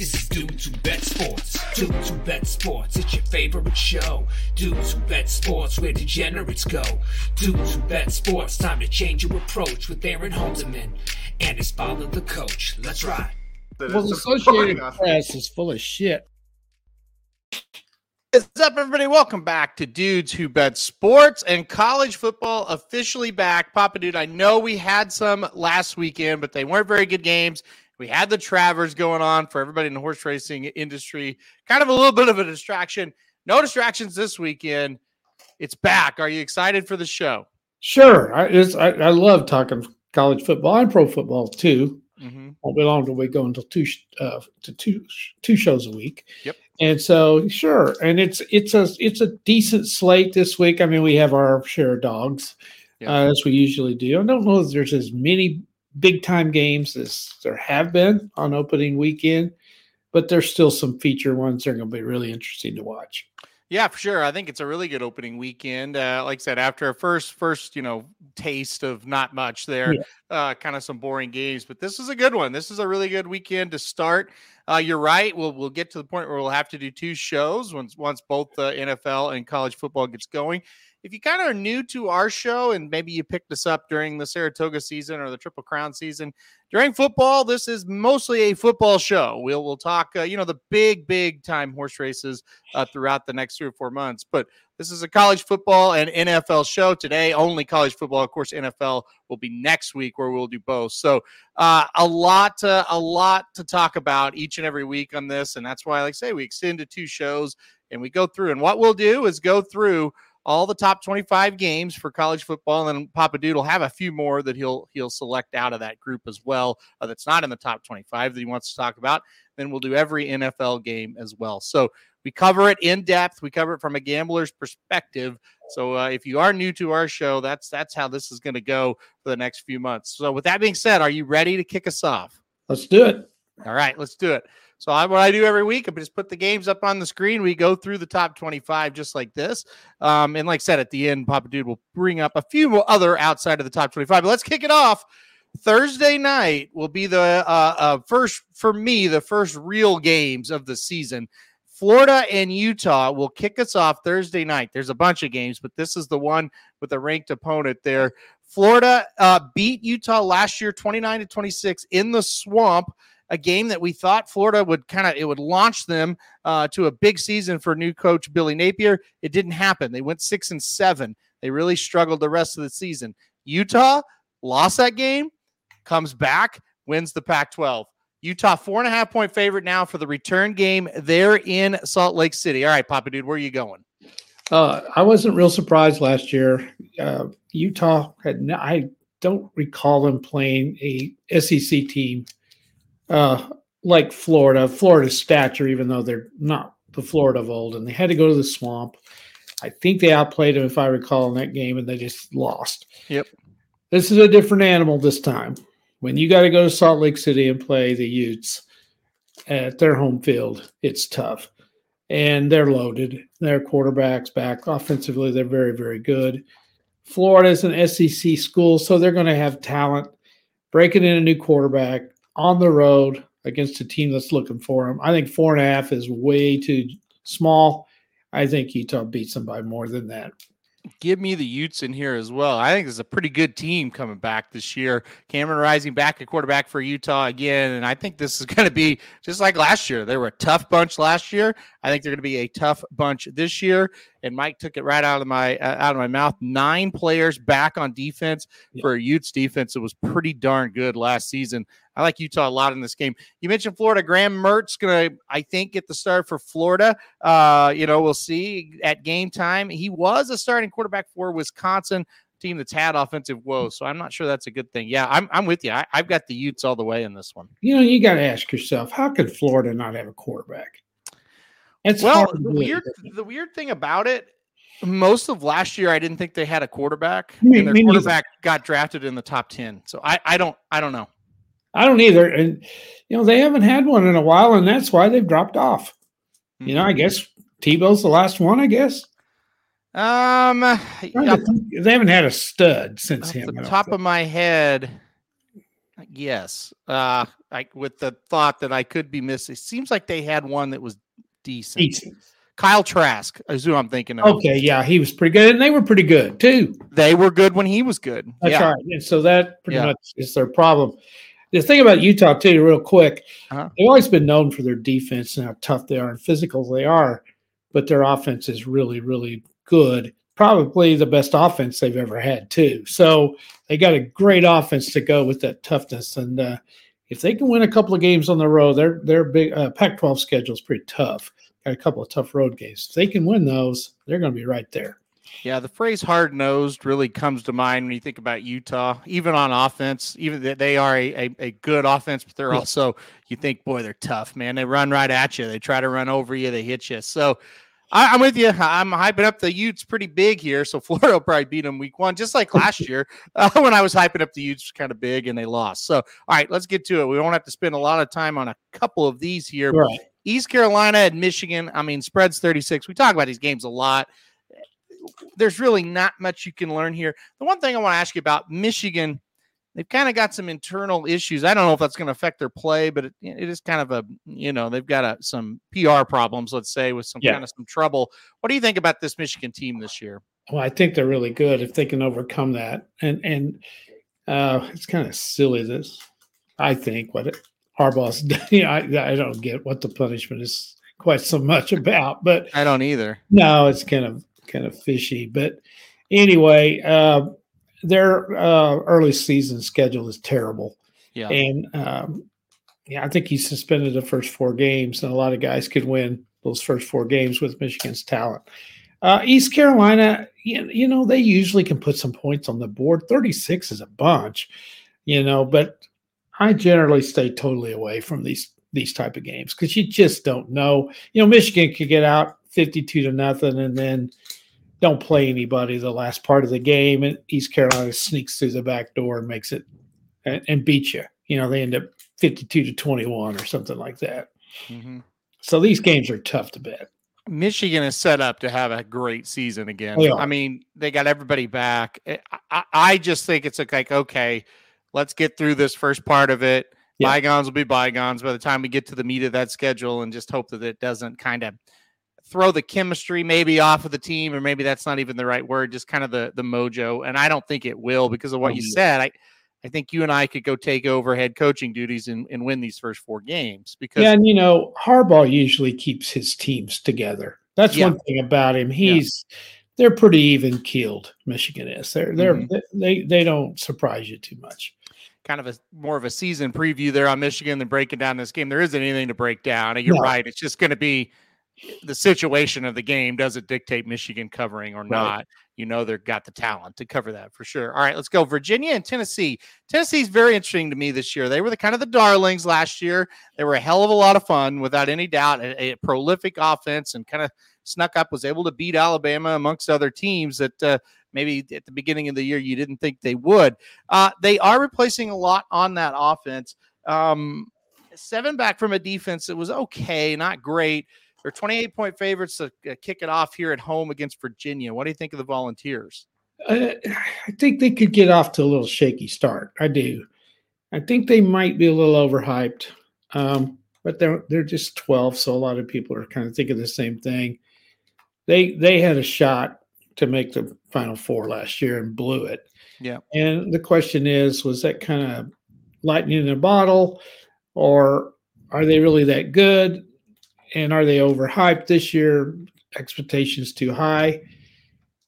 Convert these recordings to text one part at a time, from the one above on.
This is Dudes Who Bet Sports. Dudes Who Bet Sports. It's your favorite show. Dudes Who Bet Sports, where degenerates go. Dudes Who Bet Sports. Time to change your approach with Aaron Halterman and his father, the coach. Let's ride. Well, the Associated Press is full of shit. What's up, everybody? Welcome back to Dudes Who Bet Sports and college football officially back. Papa Dude, I know we had some last weekend, but they weren't very good games. We had the Travers going on for everybody in the horse racing industry. Kind of a little bit of a distraction. No distractions this weekend. It's back. Are you excited for the show? Sure. I, it's, I, I love talking college football and pro football too. Mm-hmm. Won't be long till we go until two uh, to two two shows a week. Yep. And so sure, and it's it's a it's a decent slate this week. I mean, we have our share of dogs yep. uh, as we usually do. I don't know if there's as many big time games as there have been on opening weekend, but there's still some feature ones that are going to be really interesting to watch. Yeah, for sure. I think it's a really good opening weekend. Uh, like I said, after a first first you know taste of not much there, yeah. uh, kind of some boring games, but this is a good one. This is a really good weekend to start. Uh, you're right. We'll we'll get to the point where we'll have to do two shows once once both the NFL and college football gets going if you kind of are new to our show and maybe you picked us up during the Saratoga season or the Triple Crown season, during football, this is mostly a football show. We'll we'll talk, uh, you know, the big big time horse races uh, throughout the next three or four months. But this is a college football and NFL show today. Only college football, of course. NFL will be next week where we'll do both. So uh, a lot to, a lot to talk about each and every week on this, and that's why, like I say, we extend to two shows and we go through. And what we'll do is go through all the top 25 games for college football, and then Papa Dude will have a few more that he'll he'll select out of that group as well. Uh, that's not in the top 25 that he wants to talk about. Then we'll do every NFL game as well. So we cover it in depth. We cover it from a gambler's perspective. So uh, if you are new to our show, that's that's how this is going to go for the next few months. So with that being said, are you ready to kick us off? Let's do it. All right, let's do it. So I, what I do every week, I just put the games up on the screen. We go through the top 25 just like this. Um, and like I said, at the end, Papa Dude will bring up a few other outside of the top 25. But let's kick it off. Thursday night will be the uh, uh, first, for me, the first real games of the season. Florida and Utah will kick us off Thursday night. There's a bunch of games, but this is the one with a ranked opponent there. Florida uh, beat Utah last year 29 to 26 in the swamp a game that we thought Florida would kind of it would launch them uh, to a big season for new coach Billy Napier. It didn't happen. They went six and seven. They really struggled the rest of the season. Utah lost that game, comes back, wins the Pac-12. Utah four and a half point favorite now for the return game there in Salt Lake City. All right, Papa Dude, where are you going? Uh, I wasn't real surprised last year. Uh, Utah had I don't recall them playing a SEC team uh, like Florida, Florida's stature, even though they're not the Florida of old, and they had to go to the swamp. I think they outplayed them, if I recall, in that game, and they just lost. Yep. This is a different animal this time. When you got to go to Salt Lake City and play the Utes at their home field, it's tough. And they're loaded. Their quarterback's back. Offensively, they're very, very good. Florida is an SEC school, so they're going to have talent. Breaking in a new quarterback, on the road against a team that's looking for him. I think four and a half is way too small. I think Utah beats them by more than that give me the Utes in here as well. I think it's a pretty good team coming back this year. Cameron Rising back at quarterback for Utah again, and I think this is going to be just like last year. They were a tough bunch last year. I think they're going to be a tough bunch this year. And Mike took it right out of my uh, out of my mouth. Nine players back on defense yeah. for a Utes defense. It was pretty darn good last season. I like Utah a lot in this game. You mentioned Florida. Graham Mertz going to, I think, get the start for Florida. Uh, you know, we'll see at game time. He was a starting quarterback for Wisconsin team that's had offensive woes. So I'm not sure that's a good thing. Yeah, I'm, I'm with you. I, have got the Utes all the way in this one. You know, you got to ask yourself, how could Florida not have a quarterback? It's well, the weird, the weird thing about it, most of last year, I didn't think they had a quarterback, me, and their quarterback neither. got drafted in the top ten. So I, I don't, I don't know. I don't either. And you know, they haven't had one in a while, and that's why they've dropped off. Mm-hmm. You know, I mm-hmm. guess Tebow's the last one, I guess. Um, they haven't had a stud since him. The top of my head, yes. Uh, like with the thought that I could be missing. It seems like they had one that was decent. Decent. Kyle Trask is who I'm thinking of. Okay, yeah, he was pretty good, and they were pretty good too. They were good when he was good. That's yeah. right. And so that pretty Yeah. much is their problem. The thing about Utah too, real quick, Uh-huh. they've always been known for their defense and how tough they are and physical they are, but their offense is really, really good. Probably the best offense they've ever had too. So they got a great offense to go with that toughness. And uh, if they can win a couple of games on the road, their their big uh, Pac-12 schedule is pretty tough. Got a couple of tough road games. If they can win those, they're going to be right there. Yeah, the phrase hard nosed really comes to mind when you think about Utah, even on offense. Even that they are a, a, a good offense, but they're also, you think, boy, they're tough, man. They run right at you, they try to run over you, they hit you. So I, I'm with you. I'm hyping up the Utes pretty big here. So Florida will probably beat them week one, just like last year uh, when I was hyping up the Utes kind of big and they lost. So, all right, let's get to it. We won't have to spend a lot of time on a couple of these here. Right. East Carolina and Michigan. I mean, spreads 36. We talk about these games a lot. There's really not much you can learn here. The one thing I want to ask you about Michigan, they've kind of got some internal issues. I don't know if that's going to affect their play, but it, it is kind of a, you know, they've got a, some PR problems, let's say, with some Yeah. kind of some trouble. What do you think about this Michigan team this year? Well, I think they're really good if they can overcome that. And and uh, it's kind of silly this. I think what it, Harbaugh's. You know, I, I don't get what the punishment is quite so much about, but I don't either. no, it's kind of kind of fishy. But anyway, uh, their uh, early season schedule is terrible, Yeah. and um, yeah, I think he suspended the first four games, and a lot of guys could win those first four games with Michigan's talent. Uh, East Carolina, you, you know, they usually can put some points on the board. 36 is a bunch, you know, but I generally stay totally away from these these type of games because you just don't know. You know, Michigan could get out 52 to nothing and then don't play anybody the last part of the game, and East Carolina sneaks through the back door and makes it and, and beats you. You know, they end up 52 to 21 or something like that. Mhm. So these games are tough to bet. Michigan is set up to have a great season again. Are. I mean, they got everybody back. I, I, I just think it's like, okay, let's get through this first part of it. Yeah. Bygones will be bygones by the time we get to the meat of that schedule and just hope that it doesn't kind of throw the chemistry maybe off of the team, or maybe that's not even the right word, just kind of the the mojo. And I don't think it will because of what you Mhm. said. I I think you and I could go take over head coaching duties and, and win these first four games because Yeah, and you know, Harbaugh usually keeps his teams together. That's Yeah. one thing about him. He's they're pretty even keeled. Michigan is. They're they're Mhm. they they don't surprise you too much. kind of a more of a season preview there on Michigan than breaking down this game. There isn't anything to break down. And you're No. right. It's just going to be the situation of the game. Does it dictate Michigan covering or not? You know, they've got the talent to cover that for sure. All right, let's go. Virginia and Tennessee. Tennessee's very interesting to me this year. They were the kind of the darlings last year. They were a hell of a lot of fun, without any doubt. A, a prolific offense and kind of snuck up, was able to beat Alabama amongst other teams that uh, maybe at the beginning of the year you didn't think they would. Uh, they are replacing a lot on that offense. Um, seven back from a defense that was okay, not great. They're 28 point favorites to uh, kick it off here at home against Virginia. What do you think of the Volunteers? I, I think they could get off to a little shaky start. I do. I think they might be a little overhyped, um, but they're they're just 12, so a lot of people are kind of thinking the same thing. They they had a shot to make the Final Four last year and blew it. Yeah. And the question is, was that kind of lightning in a bottle, or are they really that good? And are they overhyped this year? Expectations too high.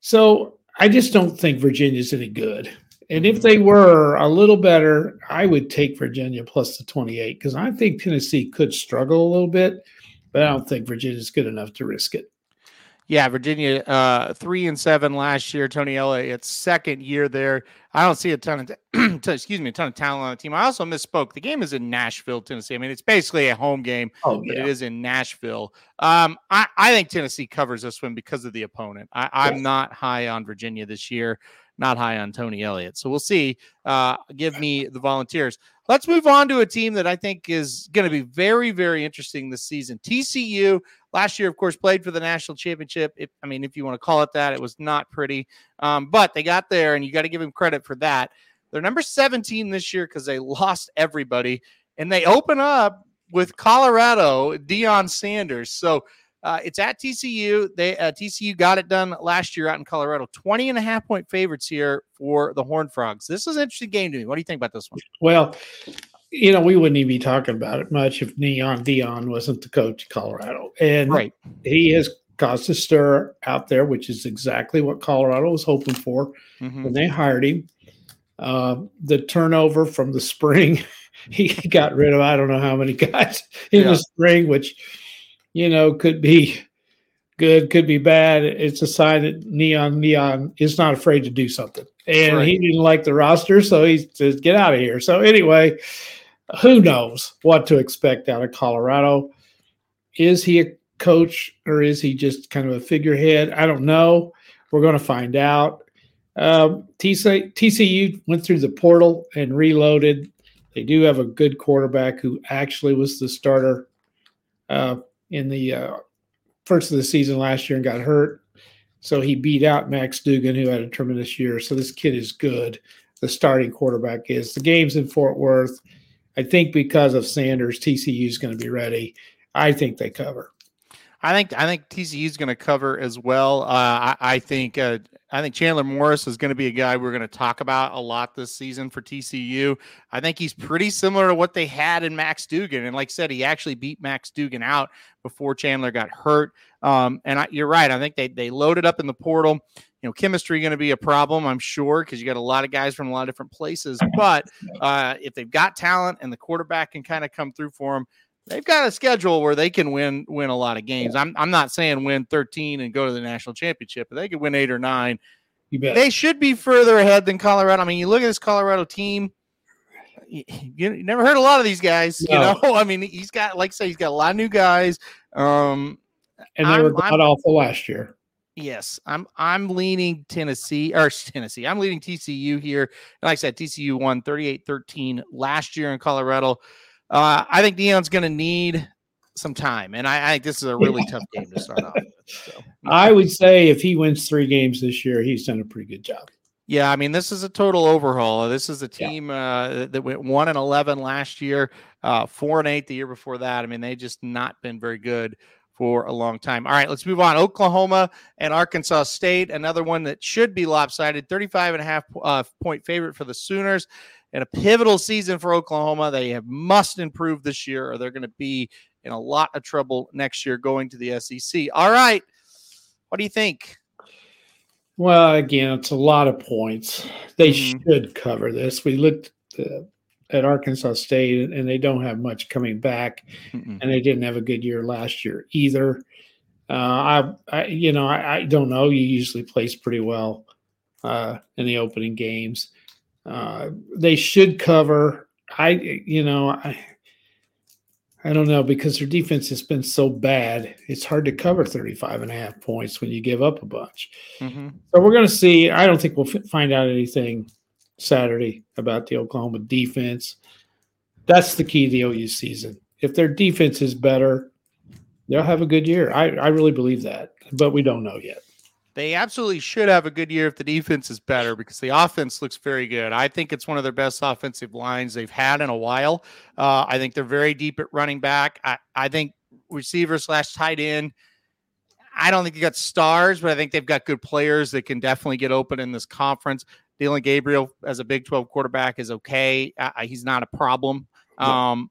So I just don't think Virginia's any good. And if mm-hmm. they were a little better, I would take Virginia plus the 28 because I think Tennessee could struggle a little bit, but I don't think Virginia's good enough to risk it. Yeah, Virginia, uh, three and seven last year. Tony Elliott's second year there. I don't see a ton of, t- excuse me, a ton of talent on the team. I also misspoke. The game is in Nashville, Tennessee. I mean, it's basically a home game, Oh, but it is in Nashville. Um, I, I think Tennessee covers this one because of the opponent. I, I'm Yeah. not high on Virginia this year, not high on Tony Elliott. So we'll see. Uh, give me the Volunteers. Let's move on to a team that I think is going to be very, very interesting this season. TCU last year, of course, played for the national championship. If I mean, if you want to call it that, it was not pretty, um, but they got there, and you got to give them credit for that. They're number 17 this year because they lost everybody. and they open up with Colorado, Deion Sanders. So uh, it's at TCU. They uh, TCU got it done last year out in Colorado. 20 and a half point favorites here for the Horned Frogs. This is an interesting game to me. What do you think about this one? Well, you know, we wouldn't even be talking about it much if Neon Deion wasn't the coach of Colorado. And right. he has caused a stir out there, which is exactly what Colorado was hoping for mm-hmm. when they hired him. Uh, the turnover from the spring, he got rid of I don't know how many guys in yeah. the spring, which you know could be good, could be bad. It's a sign that Neon Neon is not afraid to do something, and right. he didn't like the roster, so he says, "Get out of here." So anyway, who knows what to expect out of Colorado? Is he a coach or is he just kind of a figurehead? I don't know. We're going to find out. Um, TC, TCU went through the portal and reloaded. They do have a good quarterback who actually was the starter uh, in the uh, first of the season last year and got hurt. So he beat out Max Duggan, who had a tremendous year. So this kid is good. The starting quarterback is. The game's in Fort Worth. I think because of Sanders, TCU is going to be ready. I think they cover. I think I think TCU is going to cover as well. Uh, I, I, think uh, I think Chandler Morris is going to be a guy we're going to talk about a lot this season for TCU. I think he's pretty similar to what they had in Max Duggan. and like I said, he actually beat Max Duggan out before Chandler got hurt. Um, and I, you're right. I think they they loaded up in the portal. You know, chemistry going to be a problem, I'm sure, because you got a lot of guys from a lot of different places. But uh, if they've got talent and the quarterback can kind of come through for them, they've got a schedule where they can win win a lot of games. I'm I'm not saying win 13 and go to the national championship, but they could win eight or nine. They should be further ahead than Colorado. I mean, you look at this Colorado team. You, you never heard a lot of these guys. No. You know, I mean, he's got like I say, he's got a lot of new guys. Um, and they I'm, were god awful last year. Yes, I'm I'm leaning Tennessee or Tennessee. I'm leading TCU here. And like I said, TCU won 38-13 last year in Colorado. Uh, I think Deion's going to need some time, and I, I, think this is a really tough game to start off. With, so. I would say if he wins three games this year, he's done a pretty good job. Yeah, I mean, this is a total overhaul. This is a team yeah. uh, that went one and eleven last year, uh, four and eight the year before that. I mean, they just not been very good for a long time. All right, let's move on. Oklahoma and Arkansas State, another one that should be lopsided, 35 and a half uh, point favorite for the Sooners in a pivotal season for Oklahoma. They have must improve this year, or they're going to be in a lot of trouble next year going to the SEC. All right, what do you think? Well, again, it's a lot of points. They mm-hmm. should cover this. We looked uh, at Arkansas State, and they don't have much coming back, Mm-mm. and they didn't have a good year last year either. Uh, I, I, you know, I, I, don't know. You usually place pretty well uh, in the opening games. Uh, they should cover. I, you know, I, I don't know because their defense has been so bad. It's hard to cover 35 and a half points when you give up a bunch. Mm-hmm. So we're going to see. I don't think we'll f- find out anything Saturday about the Oklahoma defense. That's the key to the OU season. If their defense is better, they'll have a good year. I, I really believe that, but we don't know yet. They absolutely should have a good year if the defense is better because the offense looks very good. I think it's one of their best offensive lines they've had in a while. Uh, I think they're very deep at running back. I, I think receiver slash tight end. I don't think you got stars, but I think they've got good players that can definitely get open in this conference. Dillon Gabriel as a Big 12 quarterback is okay. Uh, he's not a problem. Um,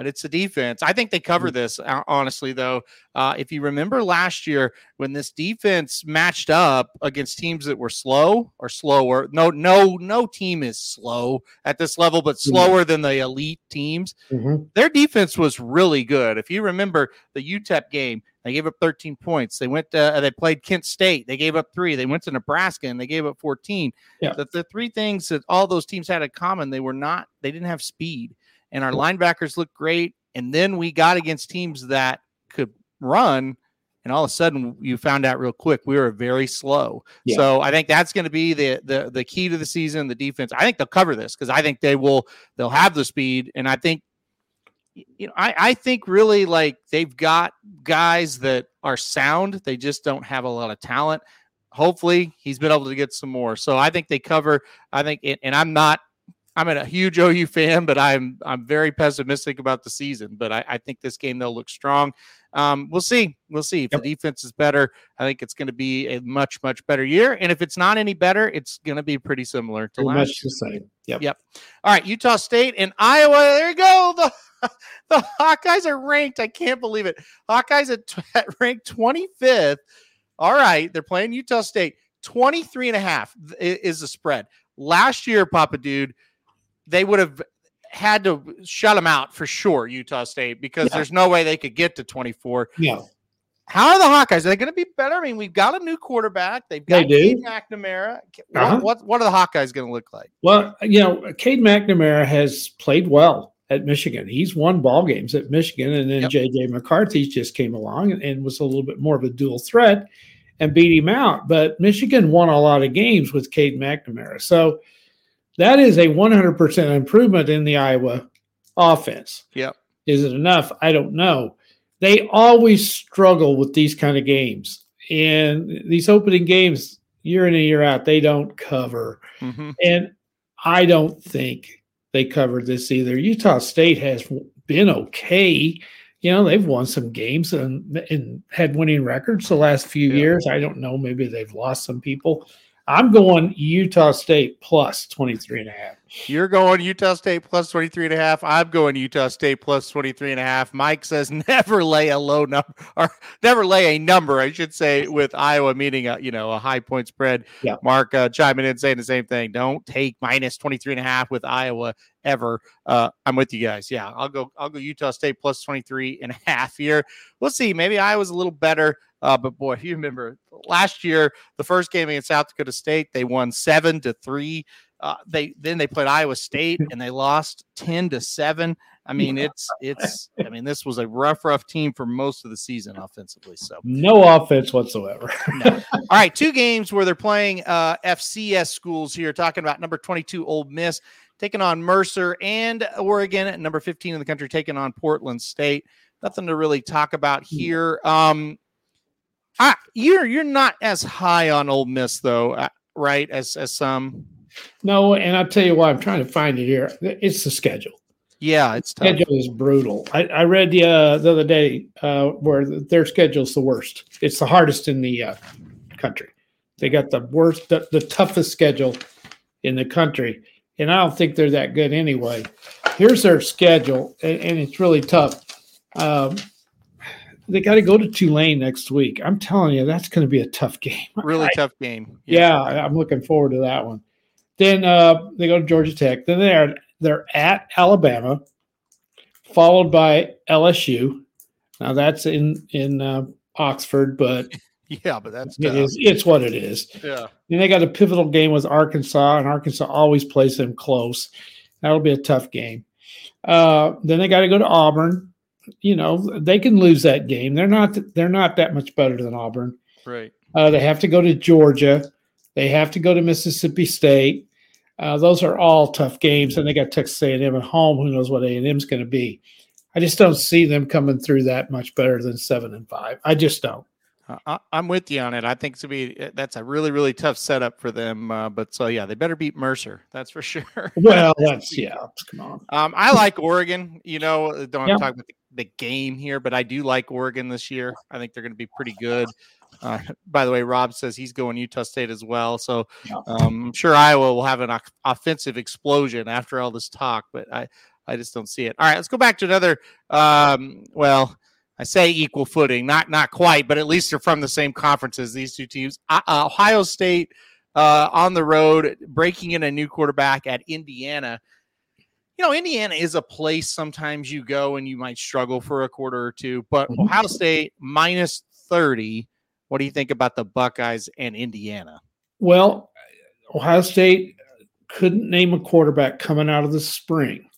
but it's the defense. I think they cover mm. this, honestly, though. Uh, if you remember last year when this defense matched up against teams that were slow or slower, no, no, no team is slow at this level, but mm-hmm. slower than the elite teams. Mm-hmm. Their defense was really good. If you remember the UTEP game, they gave up 13 points. They went. To, uh, they played Kent State. They gave up three. They went to Nebraska and they gave up 14. Yeah. The, the three things that all those teams had in common, they were not. They didn't have speed and our linebackers looked great. And then we got against teams that could run, and all of a sudden you found out real quick we were very slow. Yeah. So I think that's going to be the the the key to the season. The defense. I think they'll cover this because I think they will. They'll have the speed, and I think you know I I think really like they've got guys that are sound. They just don't have a lot of talent. Hopefully, he's been able to get some more. So I think they cover. I think, it, and I'm not I'm a huge OU fan, but I'm I'm very pessimistic about the season. But I, I think this game they'll look strong. Um, we'll see. We'll see if yep. the defense is better. I think it's going to be a much much better year. And if it's not any better, it's going to be pretty similar to pretty last. Much the same. Yep. Yep. All right. Utah State and Iowa. There you go. The the Hawkeyes are ranked. I can't believe it. Hawkeyes at, at ranked 25th. All right. They're playing Utah State. 23 and a half is the spread. Last year, Papa Dude, they would have had to shut them out for sure, Utah State, because yeah. there's no way they could get to 24. Yeah. How are the Hawkeyes? Are they going to be better? I mean, we've got a new quarterback. They've got they Cade McNamara. What, uh-huh. what, what, are the Hawkeyes going to look like? Well, you know, Cade McNamara has played well at Michigan. He's won ball games at Michigan, and then yep. J.J. McCarthy just came along and, and was a little bit more of a dual threat and beat him out. But Michigan won a lot of games with Cade McNamara. So that is a 100% improvement in the Iowa offense. Yep. Is it enough? I don't know. They always struggle with these kind of games. And these opening games, year in and year out, they don't cover. Mm-hmm. And I don't think they covered this either. Utah State has been okay. You know, they've won some games and, and had winning records the last few yeah. years. I don't know. Maybe they've lost some people. I'm going Utah State plus 23 and a half. You're going Utah State plus 23 and a half. I'm going Utah State plus 23 and a half. Mike says never lay a low number or never lay a number, I should say, with Iowa meaning a, you know, a high point spread. Yeah. Mark uh, chiming in saying the same thing. Don't take minus 23 and a half with Iowa ever. Uh, I'm with you guys. Yeah, I'll go I'll go Utah State plus 23 and a half here. We'll see. Maybe I was a little better. Uh, but boy, if you remember last year, the first game against South Dakota State, they won seven to three. Uh, they then they played Iowa State and they lost ten to seven. I mean, it's it's. I mean, this was a rough, rough team for most of the season offensively. So no offense whatsoever. no. All right, two games where they're playing uh, FCS schools here. Talking about number twenty-two, Ole Miss taking on Mercer and Oregon at number fifteen in the country taking on Portland State. Nothing to really talk about here. Um, I, you're you're not as high on Ole Miss though, uh, right? As as some. No, and I'll tell you why I'm trying to find it here. It's the schedule. Yeah, it's tough. schedule is brutal. I, I read the uh, the other day uh, where their schedule's the worst. It's the hardest in the uh, country. They got the worst, the, the toughest schedule in the country, and I don't think they're that good anyway. Here's their schedule, and, and it's really tough. Um, they got to go to Tulane next week. I'm telling you, that's going to be a tough game. Really I, tough game. Yeah. yeah. I'm looking forward to that one. Then uh, they go to Georgia Tech. Then they're they're at Alabama, followed by LSU. Now that's in in uh, Oxford, but yeah, but that's it is, it's what it is. Yeah. Then they got a pivotal game with Arkansas, and Arkansas always plays them close. That'll be a tough game. Uh, then they got to go to Auburn you know they can lose that game. They're not they're not that much better than Auburn. Right. Uh, they have to go to Georgia. They have to go to Mississippi State. Uh, those are all tough games, and they got Texas A&M at home. Who knows what A&M's going to be? I just don't see them coming through that much better than seven and five. I just don't. I, am with you on it. I think to be eh, that's a really really tough setup for them. Uh, but so yeah, they better beat Mercer. That's for sure. well, that's yeah. Come on. Um, I like Oregon. You know, uh, don't yeah. talk about the, the, game here, but I do like Oregon this year. I think they're going to be pretty good. Uh, by the way, Rob says he's going Utah State as well. So um, I'm sure Iowa will have an offensive explosion after all this talk, but I I just don't see it. All right, let's go back to another. Um, well I say equal footing, not not quite, but at least they're from the same conferences. These two teams, uh, Ohio State uh, on the road, breaking in a new quarterback at Indiana. You know, Indiana is a place sometimes you go and you might struggle for a quarter or two, but mm-hmm. Ohio State minus thirty. What do you think about the Buckeyes and Indiana? Well, Ohio State couldn't name a quarterback coming out of the spring.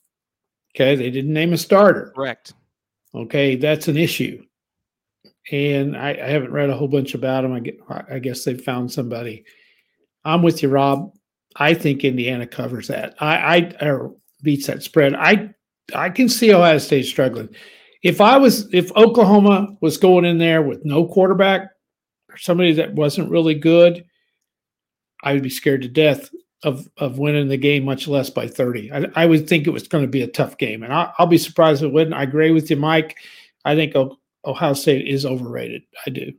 Okay, they didn't name a starter. Correct. Okay, that's an issue. And I, I haven't read a whole bunch about them. I, get, I guess they found somebody. I'm with you, Rob. I think Indiana covers that. I, I or beats that spread. I I can see Ohio State struggling. If I was if Oklahoma was going in there with no quarterback or somebody that wasn't really good, I would be scared to death of of winning the game, much less by 30. I, I would think it was going to be a tough game, and I, will be surprised if it wouldn't. I agree with you, Mike. I think Ohio State is overrated. I do.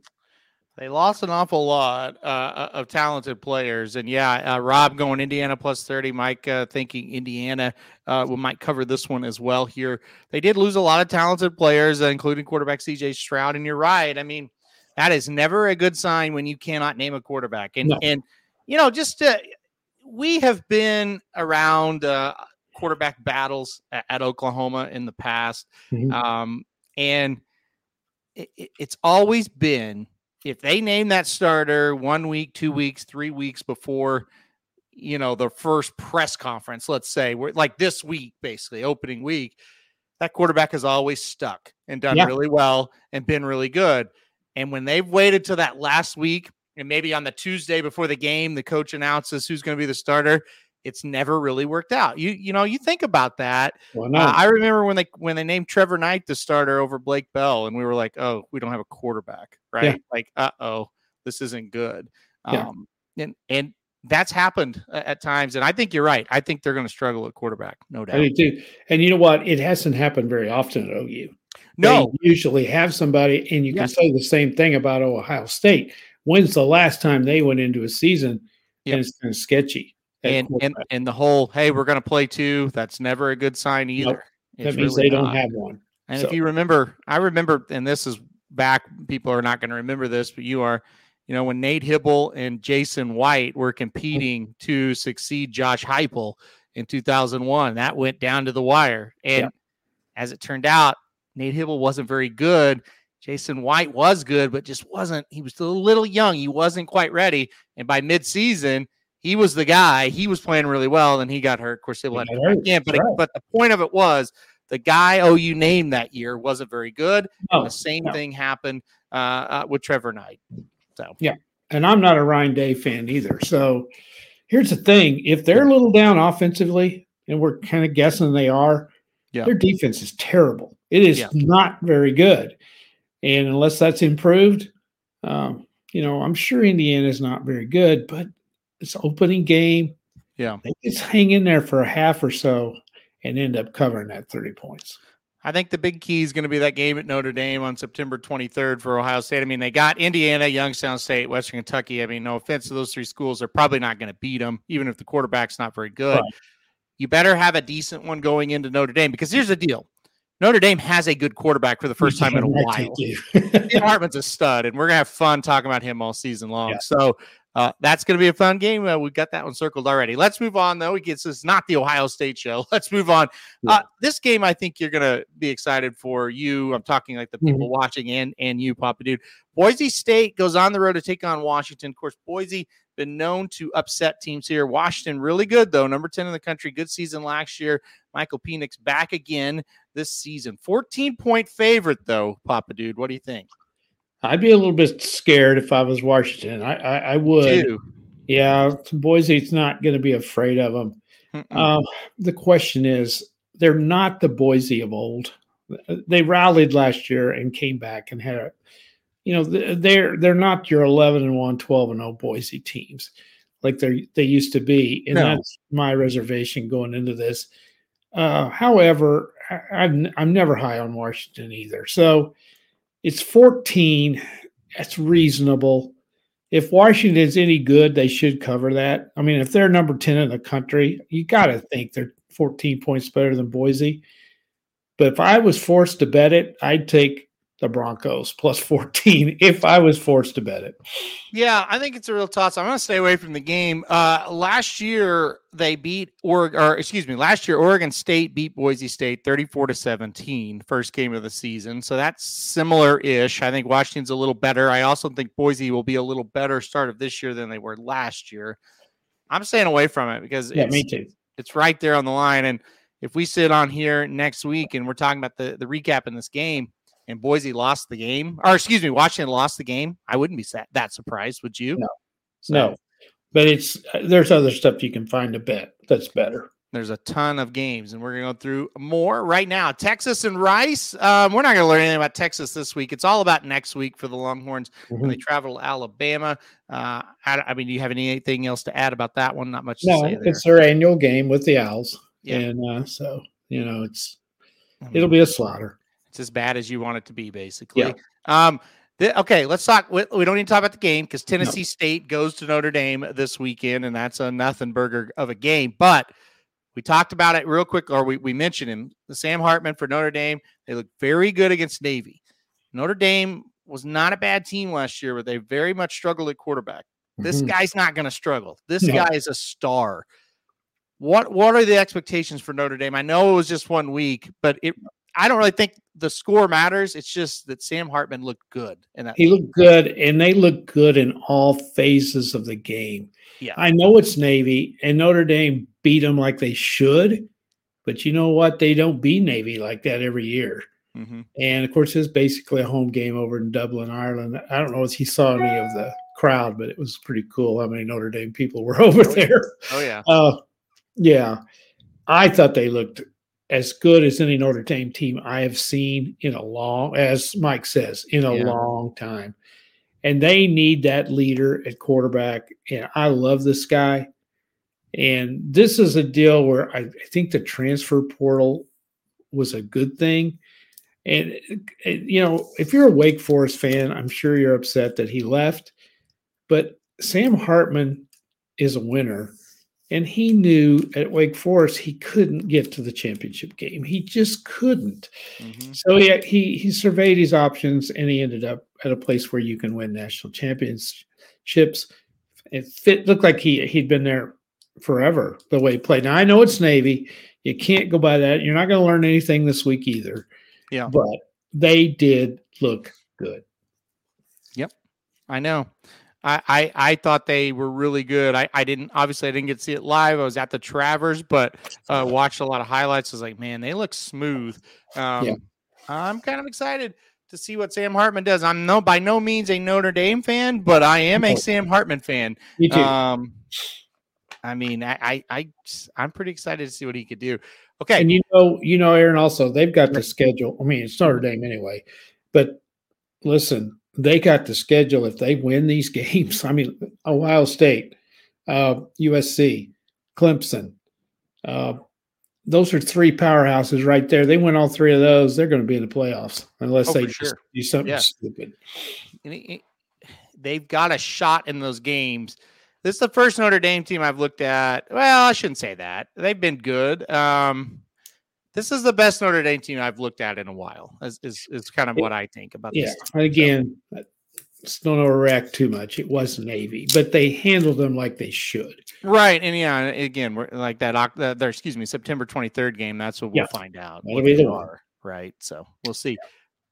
They lost an awful lot uh, uh, of talented players, and yeah, uh, Rob going Indiana plus thirty. Mike uh, thinking Indiana uh, we might cover this one as well. Here, they did lose a lot of talented players, uh, including quarterback C.J. Stroud. And you're right. I mean, that is never a good sign when you cannot name a quarterback. And no. and you know, just we have been around quarterback battles at, at, Oklahoma in the past, mm-hmm. um, and it, it's always been if they name that starter one week, two weeks, three weeks before, you know, the first press conference, let's say, we're like this week, basically opening week, that quarterback has always stuck and done yeah. really well and been really good. And when they've waited to that last week, and maybe on the Tuesday before the game, the coach announces who's going to be the starter, it's never really worked out. You you know you think about that. Uh, I remember when they when they named Trevor Knight the starter over Blake Bell, and we were like, oh, we don't have a quarterback, right? Yeah. Like, uh oh, this isn't good. Yeah. Um, and and that's happened at times, and I think you're right. I think they're going to struggle at quarterback, no doubt. I do too. And you know what? It hasn't happened very often at OU. No, they usually have somebody, and you yes. can say the same thing about Ohio State. When's the last time they went into a season yep. and it's been sketchy? and and and the whole hey we're going to play two that's never a good sign either nope. that means really they don't have one and so. if you remember i remember and this is back people are not going to remember this but you are you know when nate hybl and jason white were competing to succeed josh heupel in 2001 that went down to the wire and as it turned out nate hybl wasn't very good jason white was good but just wasn't he was still a little young he wasn't quite ready and by midseason he was the guy. He was playing really well, and he got hurt. Of course, they let him again. But right. but the point of it was the guy OU named that year wasn't very good. the same no. thing happened uh, uh, with Trevor Knight. So yeah, and I'm not a Ryan Day fan either. So here's the thing: if they're a little down offensively, and we're kind of guessing they are, yeah. their defense is terrible. It is yeah. not very good, and unless that's improved, um, you know, I'm sure Indiana is not very good, but it's opening game. Yeah. They just hang in there for a half or so and end up covering that 30 points. I think the big key is going to be that game at Notre Dame on September 23rd for Ohio State. I mean, they got Indiana, Youngstown State, Western Kentucky. I mean, no offense to those three schools, they're probably not going to beat them, even if the quarterback's not very good. Right. You better have a decent one going into Notre Dame because here's the deal Notre Dame has a good quarterback for the first time in a while. Hartman's a stud, and we're gonna have fun talking about him all season long. Yeah. So uh, that's going to be a fun game. Uh, we've got that one circled already. Let's move on, though. This is not the Ohio State show. Let's move on. Uh, this game, I think you're going to be excited for you. I'm talking like the people mm-hmm. watching and and you, Papa Dude. Boise State goes on the road to take on Washington. Of course, Boise been known to upset teams here. Washington really good though, number 10 in the country. Good season last year. Michael Penix back again this season. 14 point favorite though, Papa Dude. What do you think? I'd be a little bit scared if I was Washington. I, I, I would. Yeah, Boise's not going to be afraid of them. Uh, the question is, they're not the Boise of old. They rallied last year and came back and had a, you know, they're they're not your 11 and 1, 12 and 0 Boise teams like they they used to be, and no. that's my reservation going into this. Uh, however, I, I'm I'm never high on Washington either. So it's 14. That's reasonable. If Washington's any good, they should cover that. I mean, if they're number 10 in the country, you got to think they're 14 points better than Boise. But if I was forced to bet it, I'd take the Broncos plus 14 if I was forced to bet it. Yeah, I think it's a real toss. I'm going to stay away from the game. Uh, last year they beat Oregon, or excuse me, last year Oregon State beat Boise State 34 to 17, first game of the season. So that's similar-ish. I think Washington's a little better. I also think Boise will be a little better start of this year than they were last year. I'm staying away from it because yeah, me too. It's right there on the line, and if we sit on here next week and we're talking about the the recap in this game and Boise lost the game, or excuse me, Washington lost the game, I wouldn't be that, that surprised, would you? No, so, no. But it's there's other stuff you can find to bet that's better. There's a ton of games, and we're going to go through more right now. Texas and Rice. Um, we're not going to learn anything about Texas this week. It's all about next week for the Longhorns mm-hmm. when they travel to Alabama. Uh, I, I, mean, do you have anything else to add about that one? Not much. No, it's their annual game with the Owls, yeah. and uh, so you know, it's it'll be a slaughter. It's as bad as you want it to be, basically. Yeah. Um, the, okay, let's talk. We, we, don't need to talk about the game because Tennessee no. State goes to Notre Dame this weekend, and that's a nothing burger of a game. But we talked about it real quick, or we, we mentioned him. The Sam Hartman for Notre Dame. They look very good against Navy. Notre Dame was not a bad team last year, but they very much struggled at quarterback. This mm-hmm. guy's not going to struggle. This no. guy is a star. What what are the expectations for Notre Dame? I know it was just one week, but it I don't really think the score matters. It's just that Sam Hartman looked good. And he looked good, and they look good in all phases of the game. Yeah, I know it's Navy, and Notre Dame beat them like they should, but you know what? They don't beat Navy like that every year. Mm-hmm. And of course, it's basically a home game over in Dublin, Ireland. I don't know if he saw any of the crowd, but it was pretty cool how many Notre Dame people were over oh, there. Oh yeah, uh, yeah. I thought they looked as good as any Notre Dame team I have seen in a long, as Mike says, in a yeah. long time. And they need that leader at quarterback. And I love this guy. And this is a deal where I, I think the transfer portal was a good thing. And, you know, if you're a Wake Forest fan, I'm sure you're upset that he left. But Sam Hartman is a winner. And he knew at Wake Forest he couldn't get to the championship game. He just couldn't. Mm-hmm. So he, he he surveyed his options and he ended up at a place where you can win national championships. It fit looked like he he'd been there forever the way he played. Now I know it's Navy. You can't go by that. You're not going to learn anything this week either. Yeah. But they did look good. Yep. I know. I, I, I thought they were really good. I, I didn't obviously I didn't get to see it live. I was at the Travers, but uh, watched a lot of highlights. I was like, man, they look smooth. Um, yeah. I'm kind of excited to see what Sam Hartman does. I'm no by no means a Notre Dame fan, but I am a Sam Hartman fan. Me too. Um, I mean, I, I, I I'm pretty excited to see what he could do. Okay, and you know, you know, Aaron. Also, they've got the schedule. I mean, it's Notre Dame anyway, but listen, they got the schedule if they win these games. I mean, Ohio State, uh, USC, Clemson. Uh, those are three powerhouses right there. They win all three of those, they're going to be in the playoffs unless oh, they sure. do something yeah. stupid. They've got a shot in those games. This is the first Notre Dame team I've looked at. Well, I shouldn't say that. They've been good. Um, this is the best Notre Dame team I've looked at in a while. Is is, is kind of what I think about yeah. this. Yeah, again, don't overreact too much. It was Navy, but they handled them like they should. Right, and yeah, again, we're like that. Uh, there, excuse me, September twenty third game. That's what we'll yeah. find out. What they are, right? So we'll see.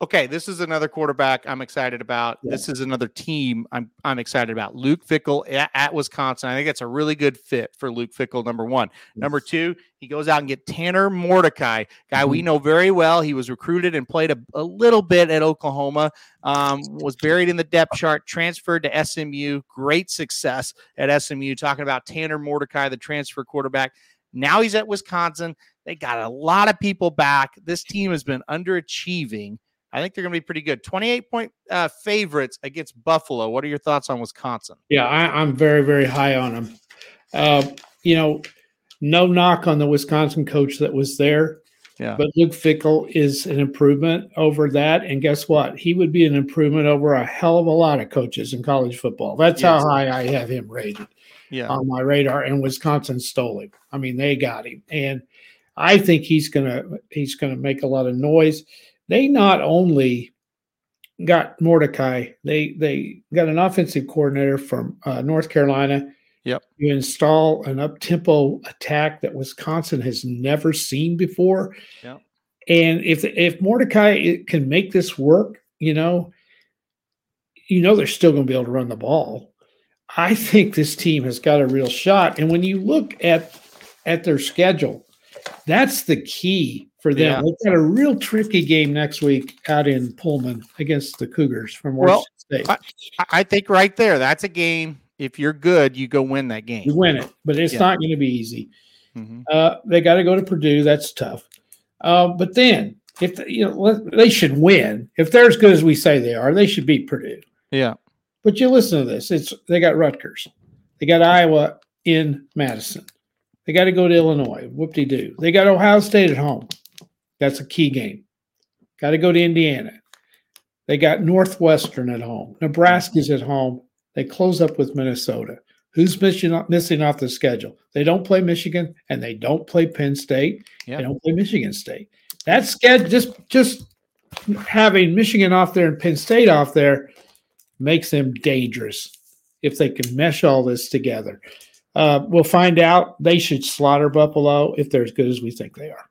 Okay, this is another quarterback I'm excited about. Yeah. This is another team I'm I'm excited about. Luke Fickell at, at, Wisconsin. I think it's a really good fit for Luke Fickell. Number one. Yes. Number two, he goes out and get Tanner Mordecai, guy mm-hmm. we know very well. He was recruited and played a, a little bit at Oklahoma. Um, was buried in the depth chart, transferred to SMU. Great success at SMU. Talking about Tanner Mordecai, the transfer quarterback. Now he's at Wisconsin. They got a lot of people back. This team has been underachieving I think they're going to be pretty good. 28 point uh, favorites against Buffalo. What are your thoughts on Wisconsin? Yeah, I, am very, very high on them. Uh, you know, no knock on the Wisconsin coach that was there. Yeah. But Luke Fickell is an improvement over that. And guess what? He would be an improvement over a hell of a lot of coaches in college football. That's yes. how high I have him rated yeah. on my radar. And Wisconsin stole him. I mean, they got him. And I think he's gonna he's gonna make a lot of noise they not only got Mordecai, they they got an offensive coordinator from uh, North Carolina. Yep. You install an up tempo attack that Wisconsin has never seen before. Yep. And if if Mordecai can make this work, you know, you know they're still going to be able to run the ball. I think this team has got a real shot. And when you look at at their schedule, that's the key for them. Yeah. They've got a real tricky game next week out in Pullman against the Cougars from Washington well, State. I, I, think right there, that's a game. If you're good, you go win that game. You win it, but it's yeah. not going to be easy. Mm-hmm. Uh, they got to go to Purdue. That's tough. Uh, but then, if you know, they should win. If they're as good as we say they are, they should beat Purdue. Yeah. But you listen to this. It's they got Rutgers, they got Iowa in Madison. They got to go to Illinois. Whoop de doo. They got Ohio State at home. That's a key game. Got to go to Indiana. They got Northwestern at home. Nebraska's at home. They close up with Minnesota. Who's missing missing off the schedule? They don't play Michigan and they don't play Penn State. Yep. They don't play Michigan State. That schedule just just having Michigan off there and Penn State off there makes them dangerous if they can mesh all this together. Uh, we'll find out. They should slaughter Buffalo if they're as good as we think they are.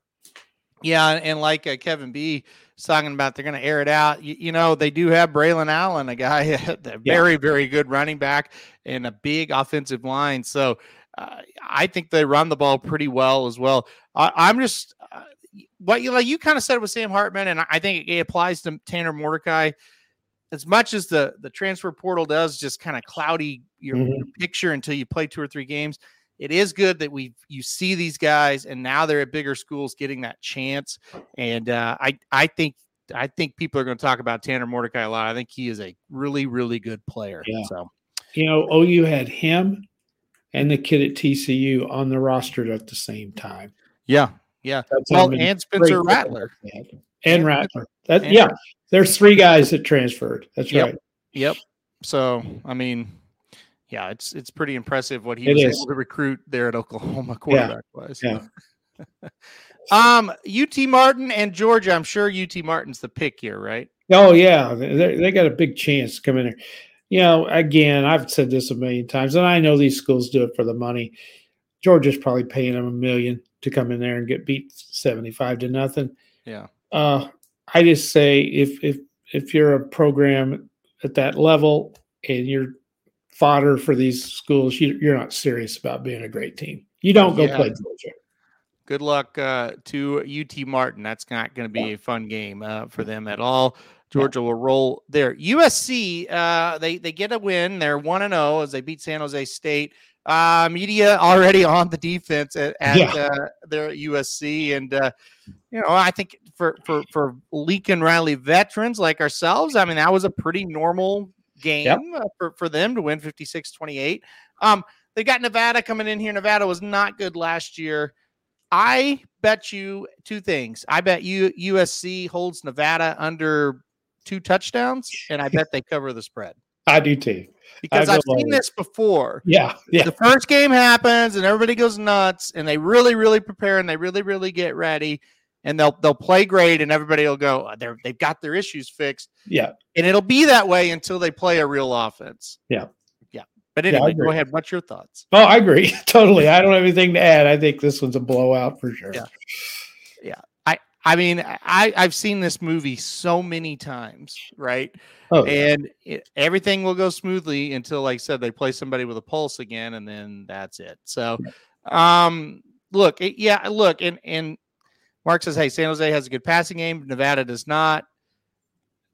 Yeah, and like uh, Kevin B is talking about, they're going to air it out. You, you, know, they do have Braylon Allen, a guy, a very, yeah. very good running back, and a big offensive line. So uh, I think they run the ball pretty well as well. I, am just uh, what you like. You kind of said with Sam Hartman, and I think it applies to Tanner Mordecai as much as the the transfer portal does just kind of cloudy your, mm-hmm. your, picture until you play two or three games it is good that we you see these guys and now they're at bigger schools getting that chance and uh, i i think i think people are going to talk about tanner mordecai a lot i think he is a really really good player yeah. so. You know ou had him and the kid at tcu on the roster at the same time. Yeah yeah. That's well and spencer rattler. And rattler that and yeah there's three guys that transferred. That's yep. right. Yep. So I mean, yeah, it's it's pretty impressive what he it was is. able to recruit there at Oklahoma quarterback yeah. wise. Yeah. um, UT Martin and Georgia. I'm sure UT Martin's the pick here, right? Oh yeah, they they got a big chance to come in there. You know, again, I've said this a million times, and I know these schools do it for the money. Georgia's probably paying them a million to come in there and get beat seventy-five to nothing. Yeah. Uh, I just say if if if you're a program at that level and you're fodder for these schools, you, are not serious about being a great team. You don't go yeah. play Georgia. Good luck uh, to UT Martin. That's not going to be a fun game uh, for them at all. Georgia will roll there. USC, uh, they they get a win. They're one and zero oh as they beat San Jose State. Uh, media already on the defense at, at yeah. uh, their USC, and uh, you know I think for for for Lincoln Riley veterans like ourselves, I mean that was a pretty normal game yep. Uh, for for them to win 56-28. Um, they got Nevada coming in here. Nevada was not good last year. I bet you two things. I bet you USC holds Nevada under two touchdowns, and I bet they cover the spread. I do too because I've seen this before. Yeah, yeah. The first game happens and everybody goes nuts and they really, really prepare and they really, really get ready and they'll they'll play great and everybody will go uh, they're they've got their issues fixed. Yeah, and it'll be that way until they play a real offense. Yeah, yeah. But anyway, yeah, go ahead. What's your thoughts? Oh, I agree totally. I don't have anything to add. I think this one's a blowout for sure. Yeah. yeah. I I mean, I I've seen this movie so many times, right? Oh, and it, everything will go smoothly until, like I said, they play somebody with a pulse again, and then that's it. So, um, look, it, yeah, look, and and Mark says, hey, San Jose has a good passing game, Nevada does not.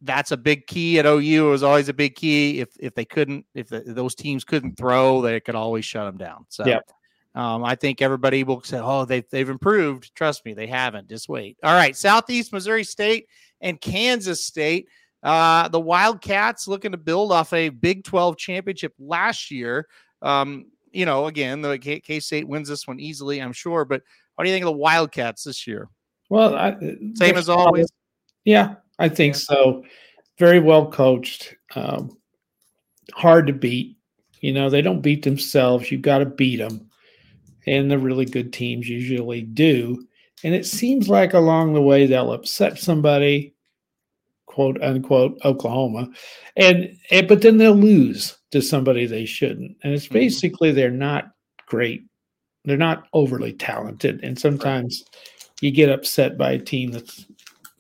That's a big key at OU. It was always a big key. If if they couldn't, if, the, if those teams couldn't throw, they could always shut them down. So, yeah. Um, I think everybody will say, "Oh, they've they've improved." Trust me, they haven't. Just wait. All right, Southeast Missouri State and Kansas State. Uh, the Wildcats looking to build off a Big 12 championship last year. Um, you know, again, the K State wins this one easily, I'm sure. But what do you think of the Wildcats this year? Well, I, same as always. Yeah, I think yeah. so. Very well coached. Um, hard to beat. You know, they don't beat themselves. You've got to beat them and the really good teams usually do. And it seems like along the way they'll upset somebody, quote unquote, Oklahoma, and, and but then they'll lose to somebody they shouldn't. And it's mm-hmm. basically they're not great. They're not overly talented, and sometimes you get upset by a team that's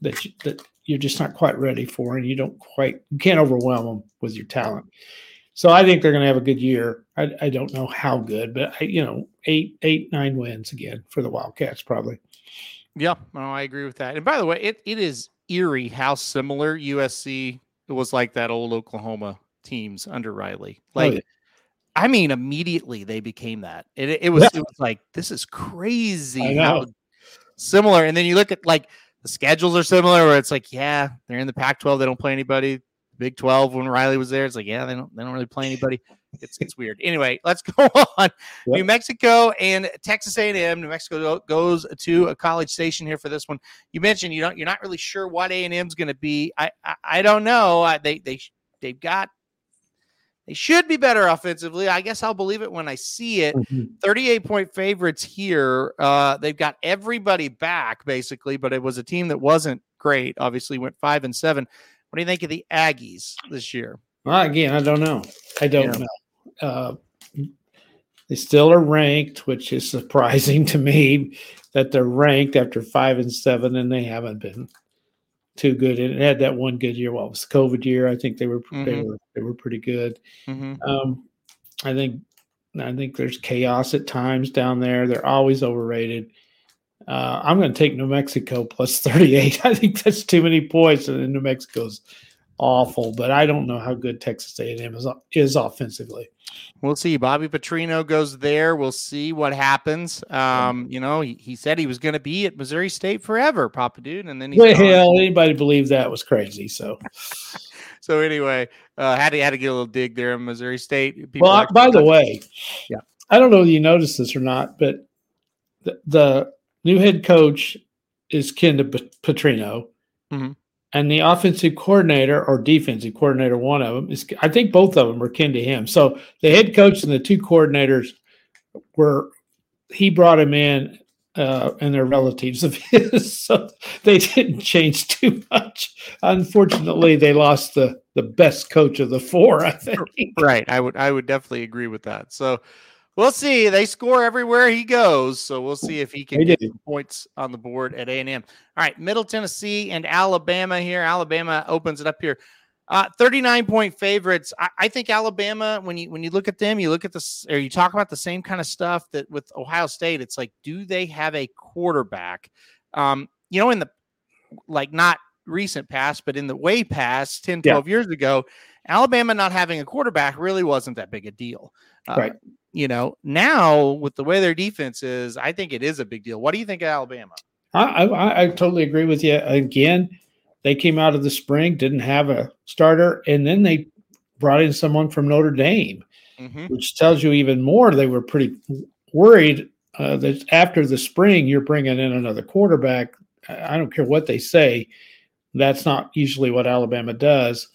that you, that you're just not quite ready for, and you don't quite you can't overwhelm them with your talent. So I think they're going to have a good year. I, I don't know how good, but I, you know, eight, eight, nine wins again for the Wildcats probably. Yeah, no, I agree with that. And by the way, it, it is eerie how similar USC was like that old Oklahoma teams under Riley. Oh, like, oh, yeah. I mean, immediately they became that. It, it was, yeah. it was like this is crazy how similar. And then you look at like the schedules are similar, where it's like, yeah, they're in the Pac-12, they don't play anybody. Big 12 when Riley was there, it's like, yeah, they don't they don't really play anybody. It's it's weird. Anyway, let's go on. Yep. New Mexico and Texas A&M. New Mexico goes to a college station here for this one. You mentioned you don't you're not really sure what A&M's going to be. I, I, I don't know. I, they they they've got they should be better offensively. I guess I'll believe it when I see it. Mm-hmm. 38 point favorites here. Uh, they've got everybody back basically, but it was a team that wasn't great. Obviously, went five and seven. What do you think of the Aggies this year? Well, again, I don't know. I don't yeah. know. Uh, they still are ranked, which is surprising to me that they're ranked after five and seven, and they haven't been too good. And it had that one good year. What was the COVID year? I think they were mm-hmm. they were they were pretty good. Mm-hmm. Um, I think I think there's chaos at times down there. They're always overrated. Uh, I'm going to take New Mexico plus 38. I think that's too many points, and New Mexico's awful. But I don't know how good Texas A&M is, is offensively. We'll see. Bobby Petrino goes there. We'll see what happens. Um, you know, he, he said he was going to be at Missouri State forever, Papa Dude, and then he's well, hell, anybody believe that was crazy. So, so anyway, uh, had to had to get a little dig there in Missouri State. People well, by the way, yeah, I don't know if you noticed this or not, but the, the new head coach is Ken Petrino. Mm-hmm and the offensive coordinator or defensive coordinator, one of them is, I think both of them were kin to him. So the head coach and the two coordinators were, he brought him in uh, and they're relatives of his. So they didn't change too much. Unfortunately, they lost the, the best coach of the four, I think. Right. I would, I would definitely agree with that. So, we'll see. They score everywhere he goes, so we'll see if he can get points on the board at A and M. All right, Middle Tennessee and Alabama here. Alabama opens it up here. Uh, 39 point favorites. I, I, think Alabama, when you when you look at them, you look at this or you talk about the same kind of stuff that with Ohio State. It's like, do they have a quarterback? Um, you know, in the like not recent past, but in the way past 10, 12 yeah. years ago, Alabama not having a quarterback really wasn't that big a deal. Uh, right you know, now with the way their defense is, I think it is a big deal. What do you think of Alabama? I, I, I totally agree with you. Again, they came out of the spring, didn't have a starter, and then they brought in someone from Notre Dame, mm-hmm. which tells you even more. They were pretty worried uh, that after the spring, you're bringing in another quarterback. I don't care what they say. That's not usually what Alabama does.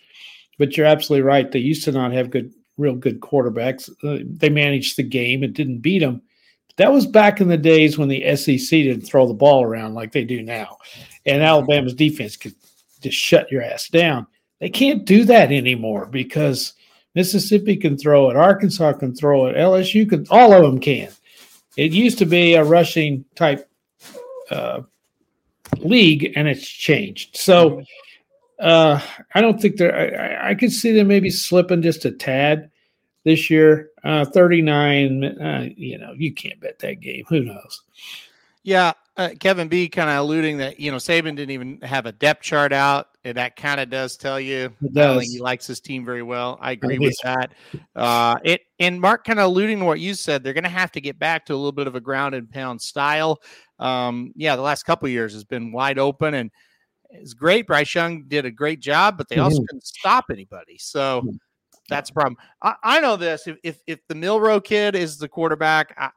But you're absolutely right. They used to not have good real good quarterbacks. Uh, they managed the game and didn't beat them. But that was back in the days when the SEC didn't throw the ball around like they do now. And Alabama's defense could just shut your ass down. They can't do that anymore because Mississippi can throw it, Arkansas can throw it, LSU can, all of them can. It used to be a rushing type uh, league, and it's changed. So uh, I don't think they're. I, I could see them maybe slipping just a tad this year. Uh, 39. Uh, you know, you can't bet that game. Who knows? Yeah, uh, Kevin B kind of alluding that you know Saban didn't even have a depth chart out, and that kind of does tell you does. he likes his team very well. I agree with that. Uh, it and Mark kind of alluding to what you said. They're going to have to get back to a little bit of a ground and pound style. Um, yeah, the last couple years has been wide open and is great. Bryce Young did a great job, but they also mm-hmm. couldn't stop anybody. So that's a problem. I, I know this. If, if, if the Milroe kid is the quarterback, I,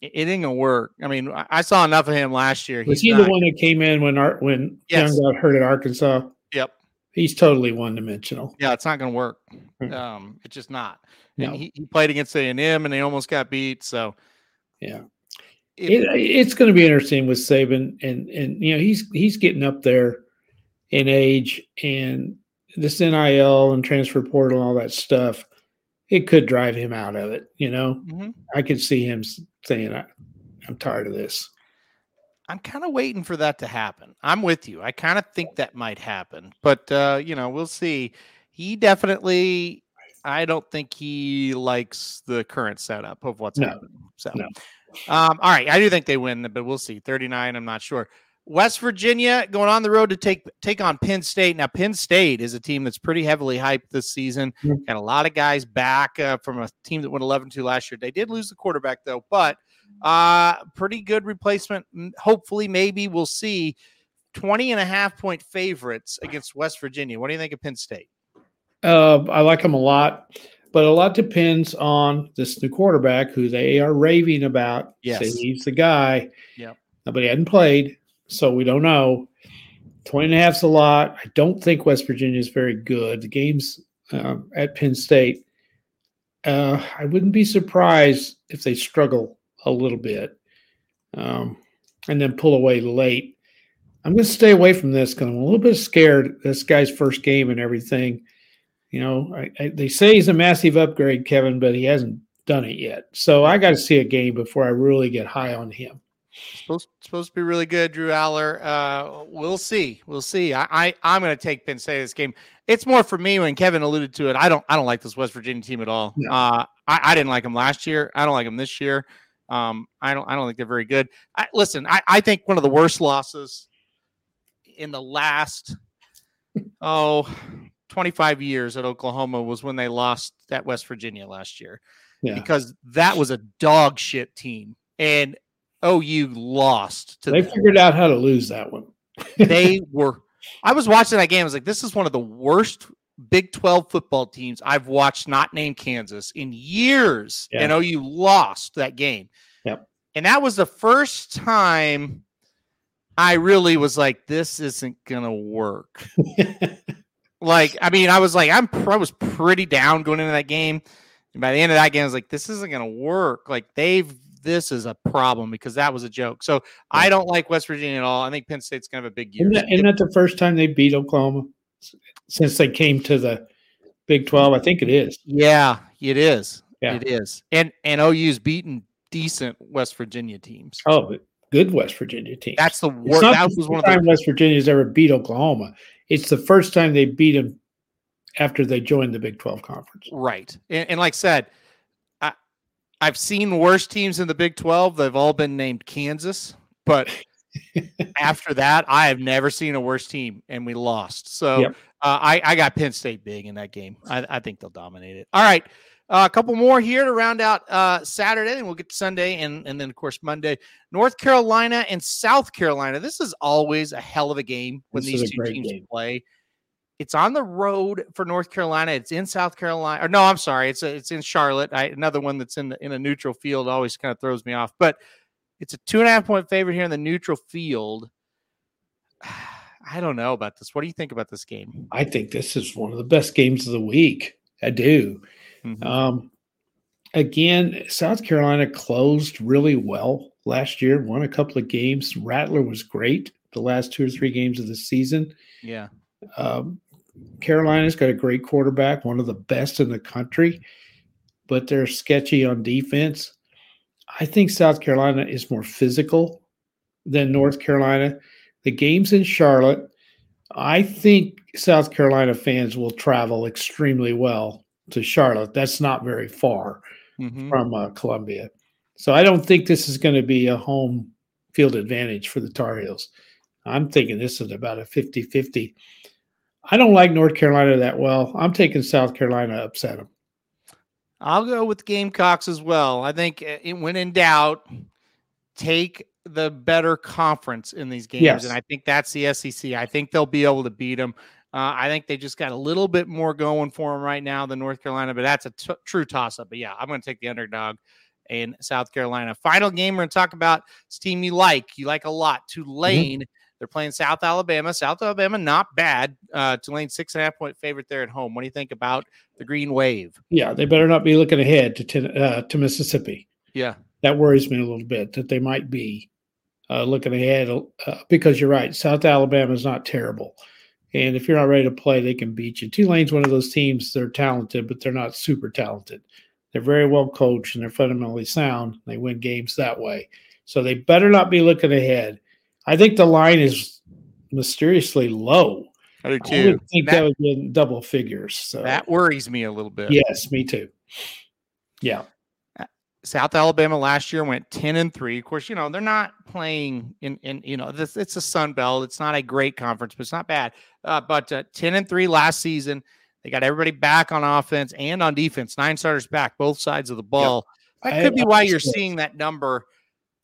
it ain't gonna work. I mean, I saw enough of him last year. Was He's he not, the one that came in when Art when yes. Young got hurt at Arkansas? Yep. He's totally one dimensional. Yeah, it's not gonna work. Mm. Um, it's just not. No. And he, he played against A and M, and they almost got beat. So, yeah, it, it's going to be interesting with Saban, and and you know he's he's getting up there in age, and this NIL and transfer portal and all that stuff, it could drive him out of it. You know, mm-hmm. I could see him saying, I, "I'm tired of this." I'm kind of waiting for that to happen. I'm with you. I kind of think that might happen, but uh, you know, we'll see. He definitely. I don't think he likes the current setup of what's no. happening. So. No. Um, all right, I do think they win, but we'll see. 39, I'm not sure. West Virginia going on the road to take take on Penn State. Now, Penn State is a team that's pretty heavily hyped this season. Mhm. Got a lot of guys back uh, from a team that went 11 2 last year. They did lose the quarterback, though, but uh, pretty good replacement. Hopefully, maybe we'll see 20 and a half point favorites against West Virginia. What do you think of Penn State? Uh, I like them a lot, but a lot depends on this new quarterback who they are raving about. Yes. Say he's the guy. Yep. Uh, But he hadn't played, so we don't know. 20 and a half's a lot. I don't think West Virginia is very good. The game's um, at Penn State. Uh, I wouldn't be surprised if they struggle a little bit um, and then pull away late. I'm going to stay away from this because I'm a little bit scared. This guy's first game and everything. You know, I, I, they say he's a massive upgrade, Kevin, but he hasn't done it yet. So I got to see a game before I really get high on him. Supposed supposed to be really good, Drew Allar. Uh, we'll see. We'll see. I, I I'm going to take Penn State this game. It's more for me when Kevin alluded to it. I don't I don't like this West Virginia team at all. No. Uh, I, I didn't like them last year. I don't like them this year. Um, I don't I don't think they're very good. I, listen, I, I think one of the worst losses in the last oh 25 years at Oklahoma was when they lost at West Virginia last year Yeah. because that was a dog shit team and OU lost to They them. figured out how to lose that one. they were I was watching that game I was like this is one of the worst Big 12 football teams I've watched not named Kansas in years Yeah. and OU lost that game. Yep. And that was the first time I really was like this isn't going to work. Like, I mean, I was like, I'm pr- I was pretty down going into that game. And by the end of that game, I was like, this isn't going to work. Like, they've this is a problem because that was a joke. So I don't like West Virginia at all. I think Penn State's going to have a big year. Isn't that, isn't that the first time they beat Oklahoma since they came to the Big 12? I think it is. yeah, it is. Yeah. It is. And and OU's beaten decent West Virginia teams. Oh, good West Virginia team. That's the worst. That was one first of time the West Virginia's ever beat Oklahoma. It's the first time they beat them after they joined the Big 12 conference. right. And, and like I said, I I've seen worse teams in the Big 12. They've all been named Kansas, but after that, I have never seen a worse team, and we lost. So Yep. uh, I, I got Penn State big in that game. I, I think they'll dominate it. All right. Uh, a couple more here to round out uh, Saturday, and we'll get to Sunday and, and then, of course, Monday. North Carolina and South Carolina. This is always a hell of a game when This these two teams game. play. It's on the road for North Carolina. It's in South Carolina. Or no, I'm sorry. It's a, it's in Charlotte. I, another one that's in the, in a neutral field always kind of throws me off. But it's a two and a half point favorite here in the neutral field. I don't know about this. What do you think about this game? I think this is one of the best games of the week. I do. Mhm. Um, again, South Carolina closed really well last year, won a couple of games. Rattler was great the last two or three games of the season. yeah. Um, Carolina's got a great quarterback, one of the best in the country, but they're sketchy on defense. I think South Carolina is more physical than North Carolina. The game's in Charlotte. I think South Carolina fans will travel extremely well to Charlotte. That's not very far Mhm. from uh, Columbia. So I don't think this is going to be a home field advantage for the Tar Heels. I'm thinking this is about a 50 50. I don't like North Carolina that well. I'm taking South Carolina upset them. I'll go with Gamecocks as well. I think uh, when in doubt, take the better conference in these games, Yes. and I think that's the SEC. I think they'll be able to beat them. Uh, I think they just got a little bit more going for them right now than North Carolina, but that's a t- true toss up. But yeah, I'm going to take the underdog in South Carolina. Final game we're going to talk about this team you like, you like a lot, Tulane. They're playing South Alabama. South Alabama, not bad. Uh, Tulane six and a half point favorite there at home. What do you think about the Green Wave? Yeah, they better not be looking ahead to uh, to Mississippi. Yeah. That worries me a little bit that they might be uh, looking ahead uh, because you're right. South Alabama is not terrible. And if you're not ready to play, they can beat you. Tulane's one of those teams, they're talented, but they're not super talented. They're very well coached and they're fundamentally sound. They win games that way. So they better not be looking ahead. I think the line is mysteriously low. I do too. I would think that, That- would be in double figures. So That worries me a little bit. yes, me too. Yeah. South Alabama last year went 10 and 3. Of course, you know, they're not playing in, in you know, this it's a Sun Belt. It's not a great conference, but it's not bad. Uh, but uh, 10 and 3 last season. They got everybody back on offense and on defense, nine starters back, both sides of the ball. Yep. That could be why you're seeing that number.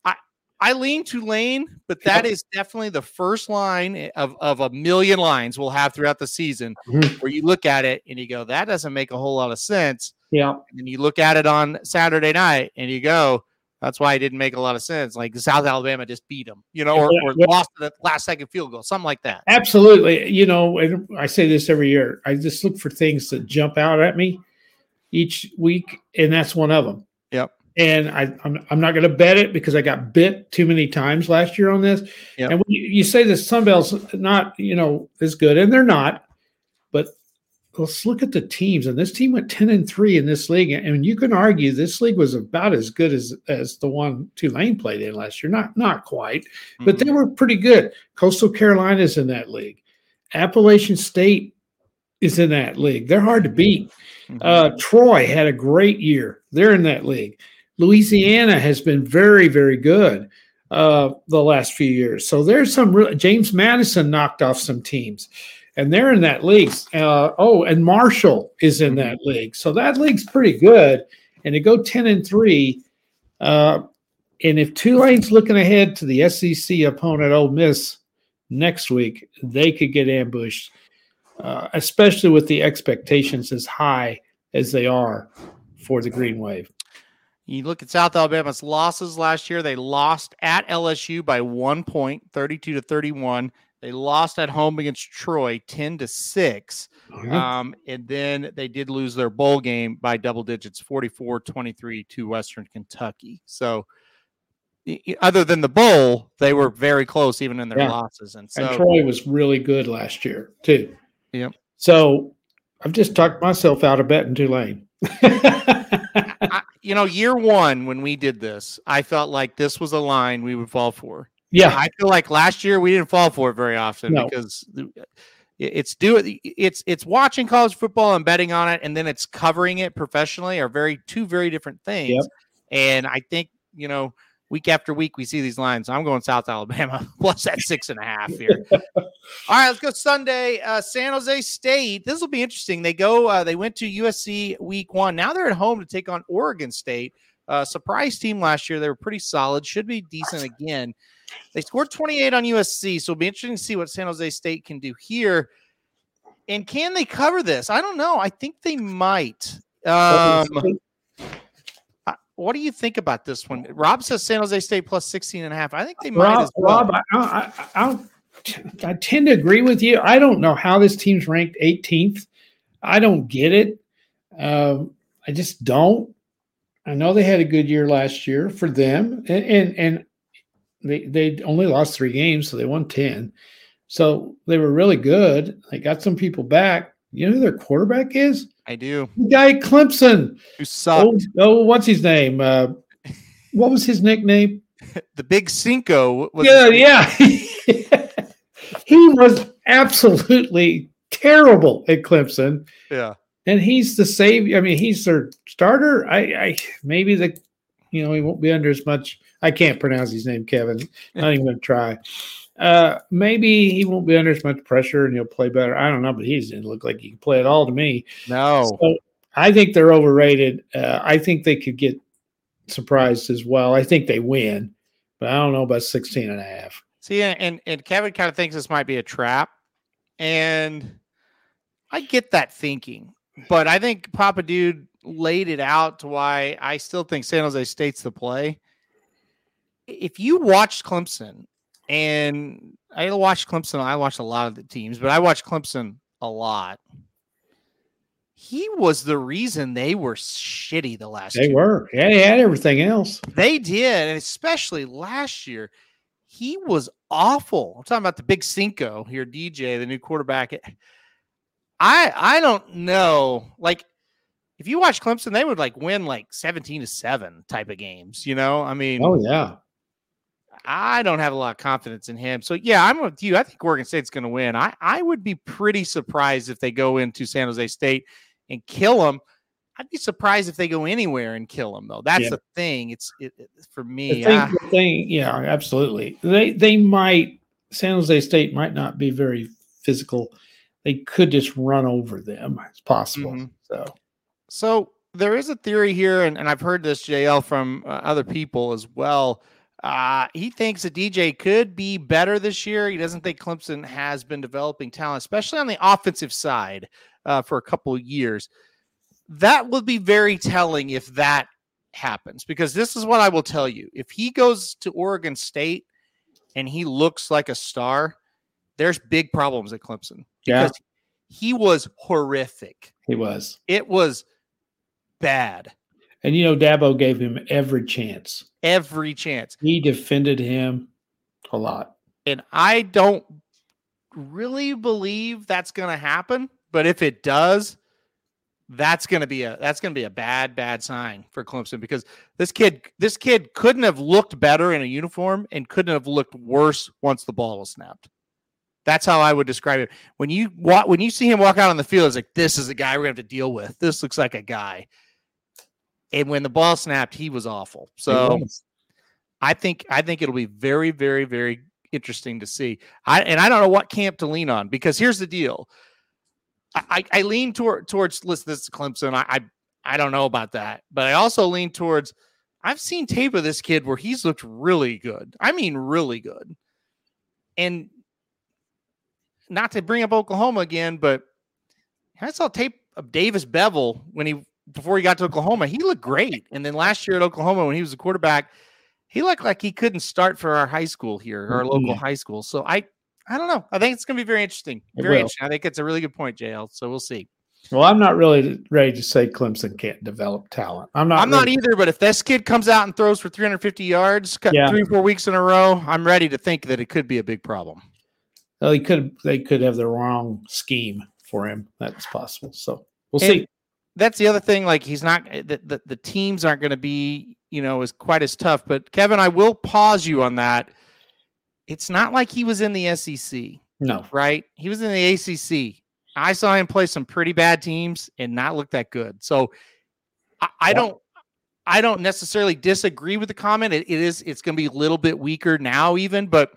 I I lean Tulane, but that yep. is definitely the first line of, of a million lines we'll have throughout the season mm-hmm. where you look at it and you go, that doesn't make a whole lot of sense. Yeah. And you look at it on Saturday night and you go, that's why it didn't make a lot of sense. Like South Alabama just beat them, you know, or, or yeah. lost the last second field goal, something like that. Absolutely. You know, and I say this every year. I just look for things that jump out at me each week, and that's one of them. Yep. And I, I'm, I'm not going to bet it because I got bit too many times last year on this. Yep. And when you, you say the Sunbelt's not, you know, as good, and they're not, let's look at the teams. And this team went 10 and 3 in this league. And you can argue this league was about as good as as the one Tulane played in last year. Not not quite, mm-hmm. but they were pretty good. Coastal Carolina's in that league. Appalachian State is in that league. They're hard to beat. Mm-hmm. Uh, Troy had a great year. They're in that league. Louisiana has been very, very good uh, the last few years. So there's some real, James Madison knocked off some teams and they're in that league. Uh, oh, and Marshall is in that league, so that league's pretty good. And to go ten and three, uh, and if Tulane's looking ahead to the SEC opponent, Ole Miss, next week, they could get ambushed, uh, especially with the expectations as high as they are for the Green Wave. You look at South Alabama's losses last year; they lost at LSU by one point, thirty-two to thirty-one. They lost at home against Troy 10 to 6. Mm-hmm. Um, and then they did lose their bowl game by double digits 44 23 to Western Kentucky. So, other than the bowl, they were very close even in their yeah. losses. And so, and Troy was really good last year, too. Yep. So, I've just talked myself out of betting Tulane. I, you know, year one when we did this, I felt like this was a line we would fall for. Yeah, I feel like last year we didn't fall for it very often no. because it's do it's it's watching college football and betting on it, and then it's covering it professionally are very two very different things. Yep. And I think you know week after week we see these lines. I'm going South Alabama plus that six and a half here. All right, let's go Sunday. Uh, San Jose State. This will be interesting. They go. Uh, they went to USC week one. Now they're at home to take on Oregon State. Uh, surprise team last year. They were pretty solid. Should be decent again. They scored 28 on USC, so it'll be interesting to see what San Jose State can do here. And can they cover this? I don't know. I think they might. Um, what do you think about this one? Rob says San Jose State plus 16 and a half. I think they might Rob, well. Rob, I, I, I, I, tend to agree with you. I don't know how this team's ranked 18th. I don't get it. Um, I just don't. I know they had a good year last year for them, and and, and they they only lost three games, so they won ten. So they were really good. They got some people back. You know who their quarterback is? I do. The guy Clemson. Who sucked. Oh, oh what's his name? Uh, what was his nickname? the Big Cinco. yeah, yeah. he was absolutely terrible at Clemson. Yeah. And he's the savior. I mean, he's their starter. I, I maybe the, you know, he won't be under as much I can't pronounce his name, Kevin. I'm not even gonna try. Uh, maybe he won't be under as much pressure and he'll play better. I don't know, but he doesn't look like he can play at all to me. No. So I think they're overrated. Uh, I think they could get surprised as well. I think they win, but I don't know about 16 and a half. See, and, and Kevin kind of thinks this might be a trap. And I get that thinking, but I think Papa Dude laid it out to why I still think San Jose State's the play if you watched Clemson, and I watched Clemson, I watched a lot of the teams, but I watched Clemson a lot. He was the reason they were shitty the last. They were. Yeah, they had everything else. They did, and especially last year, he was awful. I'm talking about the big Cinco here, DJ, the new quarterback. I I don't know. Like, if you watch Clemson, they would like win like 17 to 7 type of games, you know? I mean, oh yeah. I don't have a lot of confidence in him. So yeah, I'm with you. I think Oregon State's going to win. I I would be pretty surprised if they go into San Jose State and kill them. I'd be surprised if they go anywhere and kill them though. That's Yeah. the thing. It's it, it- for The me. thing, ah, the thing, yeah, absolutely. They they might San Jose State might not be very physical. They could just run over them. It's possible. Mhm. So So there is a theory here, and, and I've heard this JL from uh, other people as well. Uh, he thinks that DJ could be better this year. He doesn't think Clemson has been developing talent, especially on the offensive side, uh, for a couple of years. That would be very telling if that happens, because this is what I will tell you: if he goes to Oregon State and he looks like a star, there's big problems at Clemson yeah, because he was horrific. he was. It was bad And you know, Dabo gave him every chance. every chance. He defended him a lot. And I don't really believe that's going to happen, but if it does, that's going to be a that's going to be a bad bad sign for Clemson because this kid this kid couldn't have looked better in a uniform and couldn't have looked worse once the ball was snapped. That's how I would describe it. When you walk, when you see him walk out on the field, it's like this is a guy we're gonna have to deal with. This looks like a guy. And when the ball snapped, he was awful. So was. I think I think it'll be very, very, very interesting to see. I and I don't know what camp to lean on because here's the deal. I, I, I lean toward towards listen, this is Clemson. I, I I don't know about that, but I also lean towards I've seen tape of this kid where he's looked really good. I mean really good. And not to bring up Oklahoma again, but I saw tape of Davis Bevel when he before he got to Oklahoma. He looked great. And then last year at Oklahoma when he was a quarterback, he looked like he couldn't start for our high school here, our local Mhm. high school. So I, I don't know. I think it's going to be very interesting. Very interesting. I think it's a really good point, JL. So we'll see. Well, I'm not really ready to say Clemson can't develop talent. I'm not. I'm not either, but if this kid comes out and throws for 350 yards, Yeah. three, four weeks in a row, I'm ready to think that it could be a big problem. Well, they could. They could have the wrong scheme for him. That's possible. So we'll And- see. That's the other thing. Like he's not eh, the, the, the teams aren't going to be, you know, as quite as tough. But Kevin, I will pause you on that. It's not like he was in the SEC. No. right? He was in the ACC. I saw him play some pretty bad teams and not look that good. So I, I don't I don't necessarily disagree with the comment. It, it is it's going to be a little bit weaker now, even, but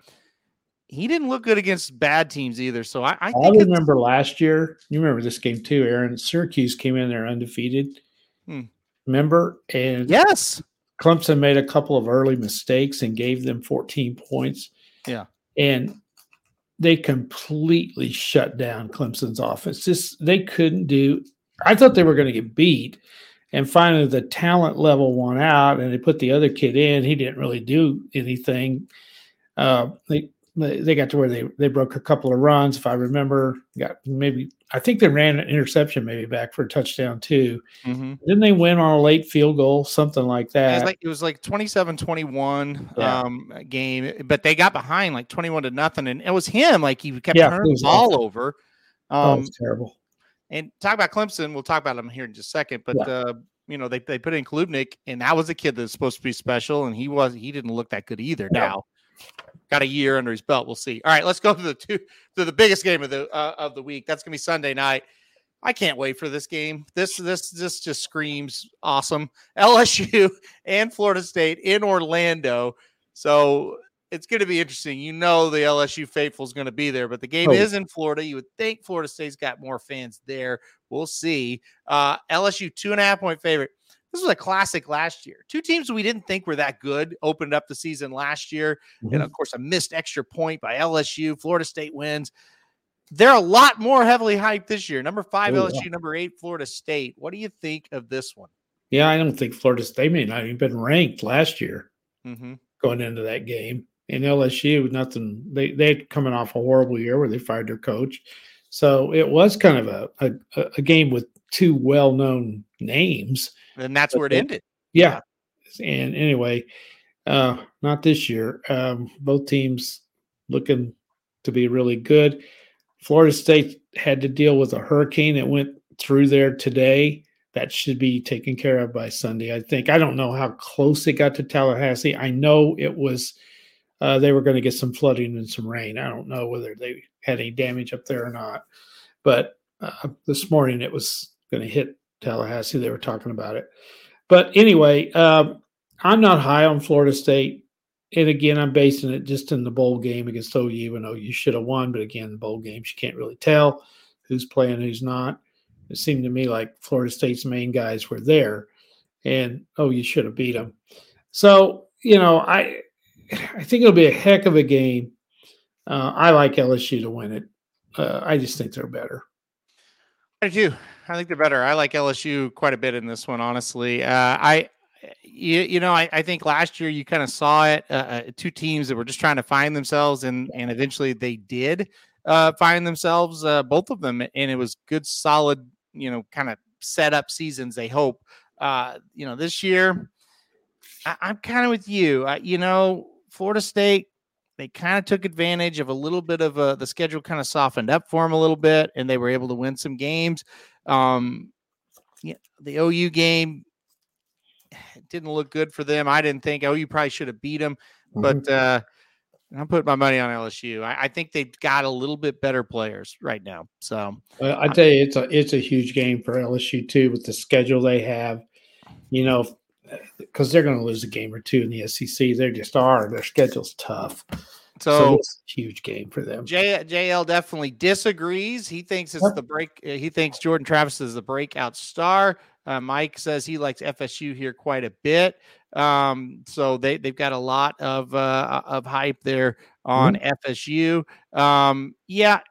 he didn't look good against bad teams either. So I, I I remember last year. You remember this game too, Aaron. Syracuse came in there undefeated. Hmm. Remember, and yes, Clemson made a couple of early mistakes and gave them 14 points. Yeah. And they completely shut down Clemson's offense. Just they couldn't do I thought they were going to get beat. And finally the talent level won out and they put the other kid in. He didn't really do anything. Uh, they they got to where they they broke a couple of runs, if I remember. Got maybe I think they ran an interception maybe back for a touchdown too. Mhm. Didn't they win on a late field goal, something like it that? was like it was like 27-21 Yeah. um game, but they got behind like 21 to nothing. And it was him, like he kept Yeah, turning it the ball awful. over. oh, Um, it's terrible. And talk about Clemson. We'll talk about them here in just a second. But Yeah. uh, you know, they, they put in Klubnik, and that was a kid that's supposed to be special, and he was he didn't look that good either. No. Now, got a year under his belt. We'll see. All right, let's go to the two to the biggest game of the uh, of the week. That's gonna be Sunday night. I can't wait for this game. This this this just screams awesome. LSU and Florida State in Orlando. So it's going to be interesting. You know the LSU faithful is going to be there, but the game Oh. is in Florida. You would think Florida State's got more fans there. We'll see. Uh, LSU two and a half point favorite. This was a classic last year. Two teams we didn't think were that good opened up the season last year, and Mhm. of course a missed extra point by LSU. Florida State wins. They're a lot more heavily hyped this year. Number five Oh, LSU, number eight Florida State. What do you think of this one? Yeah, I don't think Florida State may not even been ranked last year Mm-hmm. going into that game. And LSU, nothing. They they coming off a horrible year where they fired their coach, so it was kind of a a, a game with two well known names. And that's where it ended. Yeah. And anyway, uh, not this year. Um, both teams looking to be really good. Florida State had to deal with a hurricane that went through there today. That should be taken care of by Sunday, I think. I don't know how close it got to Tallahassee. I know it was, uh, they were going to get some flooding and some rain. I don't know whether they had any damage up there or not. But uh, this morning it was going to hit Tallahassee. They were talking about it. But anyway, um, I'm not high on Florida State. And again, I'm basing it just in the bowl game against OU. Even though you should have won, but again, the bowl games you can't really tell who's playing, who's not. It seemed to me like Florida State's main guys were there, and oh, you should have beat them. So you know, I I think it'll be a heck of a game. Uh, I like LSU to win it. Uh, I just think they're better. I do. I think they're better. I like LSU quite a bit in this one, honestly. Uh, I, you, you know, I, I think last year you kind of saw it. Uh, uh, two teams that were just trying to find themselves, and and eventually they did uh, find themselves, uh, both of them, and it was good, solid, you know, kind of set up seasons. They hope. Uh, you know, this year, I, am kind of with you. you know, Florida State they kind of took advantage of a little bit of a, the schedule kind of softened up for them a little bit, and they were able to win some games. Um, yeah, the OU game didn't look good for them. I didn't think OU probably should have beat them, mm-hmm. but uh, I'm putting my money on LSU. I, I, think they've got a little bit better players right now. So I tell you, it's a it's a huge game for LSU too with the schedule they have. You know, because they're going to lose a game or two in the SEC. They just are. Their schedule's tough. So, so it's a huge game for them. J, JL definitely disagrees. He thinks it's the break. Uh, he thinks Jordan Travis is the breakout star. Uh, Mike says he likes FSU here quite a bit. Um, so they they've got a lot of uh, of hype there on mm-hmm. FSU. Um, yeah,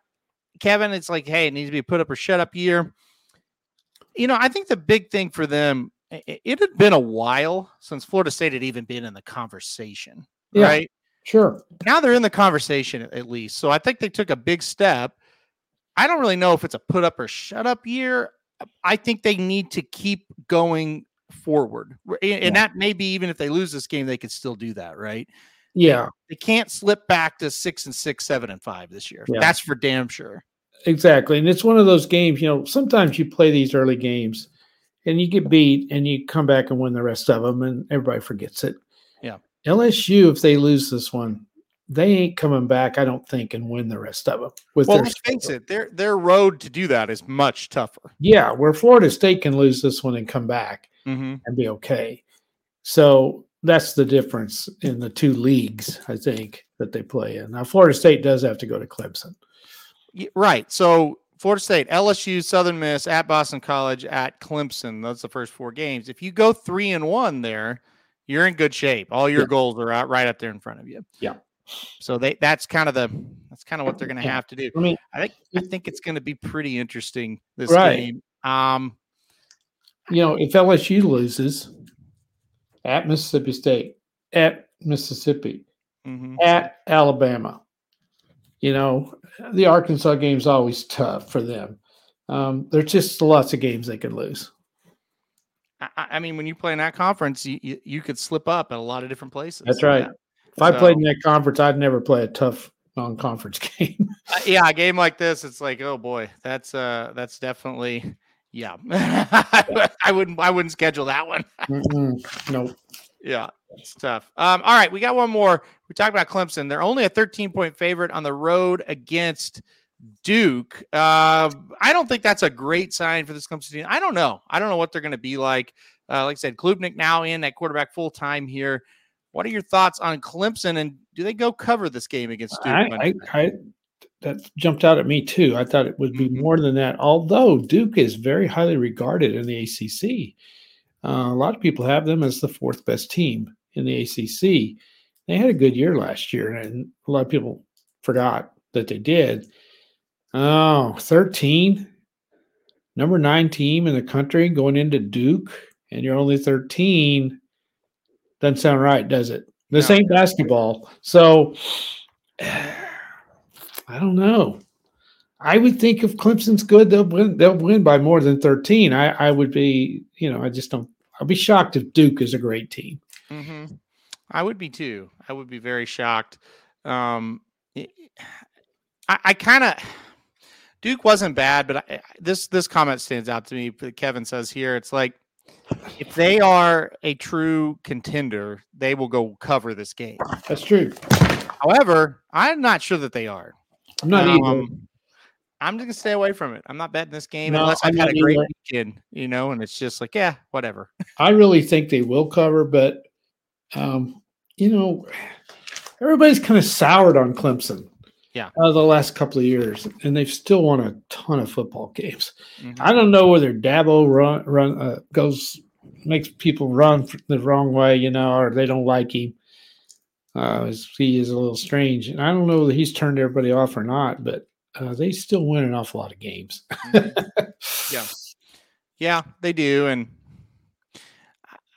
Kevin, it's like, hey, it needs to be put up or shut up year. You know, I think the big thing for them it had been a while since Florida State had even been in the conversation, yeah, right? Sure. Now they're in the conversation at least. So I think they took a big step. I don't really know if it's a put up or shut up year. I think they need to keep going forward. And, yeah. that maybe even if they lose this game, they could still do that, right? Yeah. They can't slip back to six and six, seven and five this year. Yeah. That's for damn sure. Exactly. And it's one of those games, you know, sometimes you play these early games and you get beat and you come back and win the rest of them and everybody forgets it. LSU, if they lose this one, they ain't coming back, I don't think, and win the rest of them. With well, let's face it, their their road to do that is much tougher. Yeah, where Florida State can lose this one and come back mm-hmm. and be okay. So that's the difference in the two leagues, I think, that they play in. Now, Florida State does have to go to Clemson. Right. So Florida State, LSU, Southern Miss, at Boston College, at Clemson. That's the first four games. If you go three and one there, you're in good shape. All your yeah. goals are out right up there in front of you. Yeah. So they that's kind of the that's kind of what they're going to have to do. I mean, I think I think it's going to be pretty interesting this right. game. Um, you know, if LSU loses at Mississippi State, at Mississippi, mm-hmm. at Alabama, you know, the Arkansas game's always tough for them. Um, there's just lots of games they could lose. I, I, mean, when you play in that conference, you, you, you could slip up at a lot of different places. That's right. Yeah. If so, I played in that conference, I'd never play a tough non-conference game. uh, yeah, a game like this, it's like, oh boy, that's uh, that's definitely, yeah. I wouldn't, I wouldn't schedule that one. no. Yeah, it's tough. Um, all right, we got one more. We talked about Clemson. They're only a 13 point favorite on the road against Duke. Uh, I don't think that's a great sign for this Clemson team. I don't know. I don't know what they're going to be like. Uh, like I said, Klubnik now in at quarterback full time here. What are your thoughts on Clemson, and do they go cover this game against Duke? I, I, I that jumped out at me too. I thought it would be mm-hmm. more than that. Although Duke is very highly regarded in the ACC, uh, a lot of people have them as the fourth best team in the ACC. They had a good year last year, and a lot of people forgot that they did. Oh, 13, number nine team in the country going into Duke, and you're only 13. Doesn't sound right, does it? This no. ain't basketball. So I don't know. I would think if Clemson's good, they'll win. They'll win by more than thirteen. I, I would be, you know, I just don't. I'll be shocked if Duke is a great team. Mm-hmm. I would be too. I would be very shocked. Um, I, I kind of Duke wasn't bad, but I, this this comment stands out to me. Kevin says here, it's like if they are a true contender, they will go cover this game. That's true. However, I'm not sure that they are. I'm not um, either. I'm just gonna stay away from it. I'm not betting this game No, unless I've had a great either. weekend, you know, and it's just like, yeah, whatever. I really think they will cover, but um, you know, everybody's kind of soured on Clemson. Yeah. Uh, the last couple of years, and they've still won a ton of football games. Mhm. I don't know whether Dabo run run uh, goes makes people run the wrong way, you know, or they don't like him. Uh, he is a little strange, and I don't know whether he's turned everybody off or not, but uh, they still win an awful lot of games. Yeah. Yeah, they do, and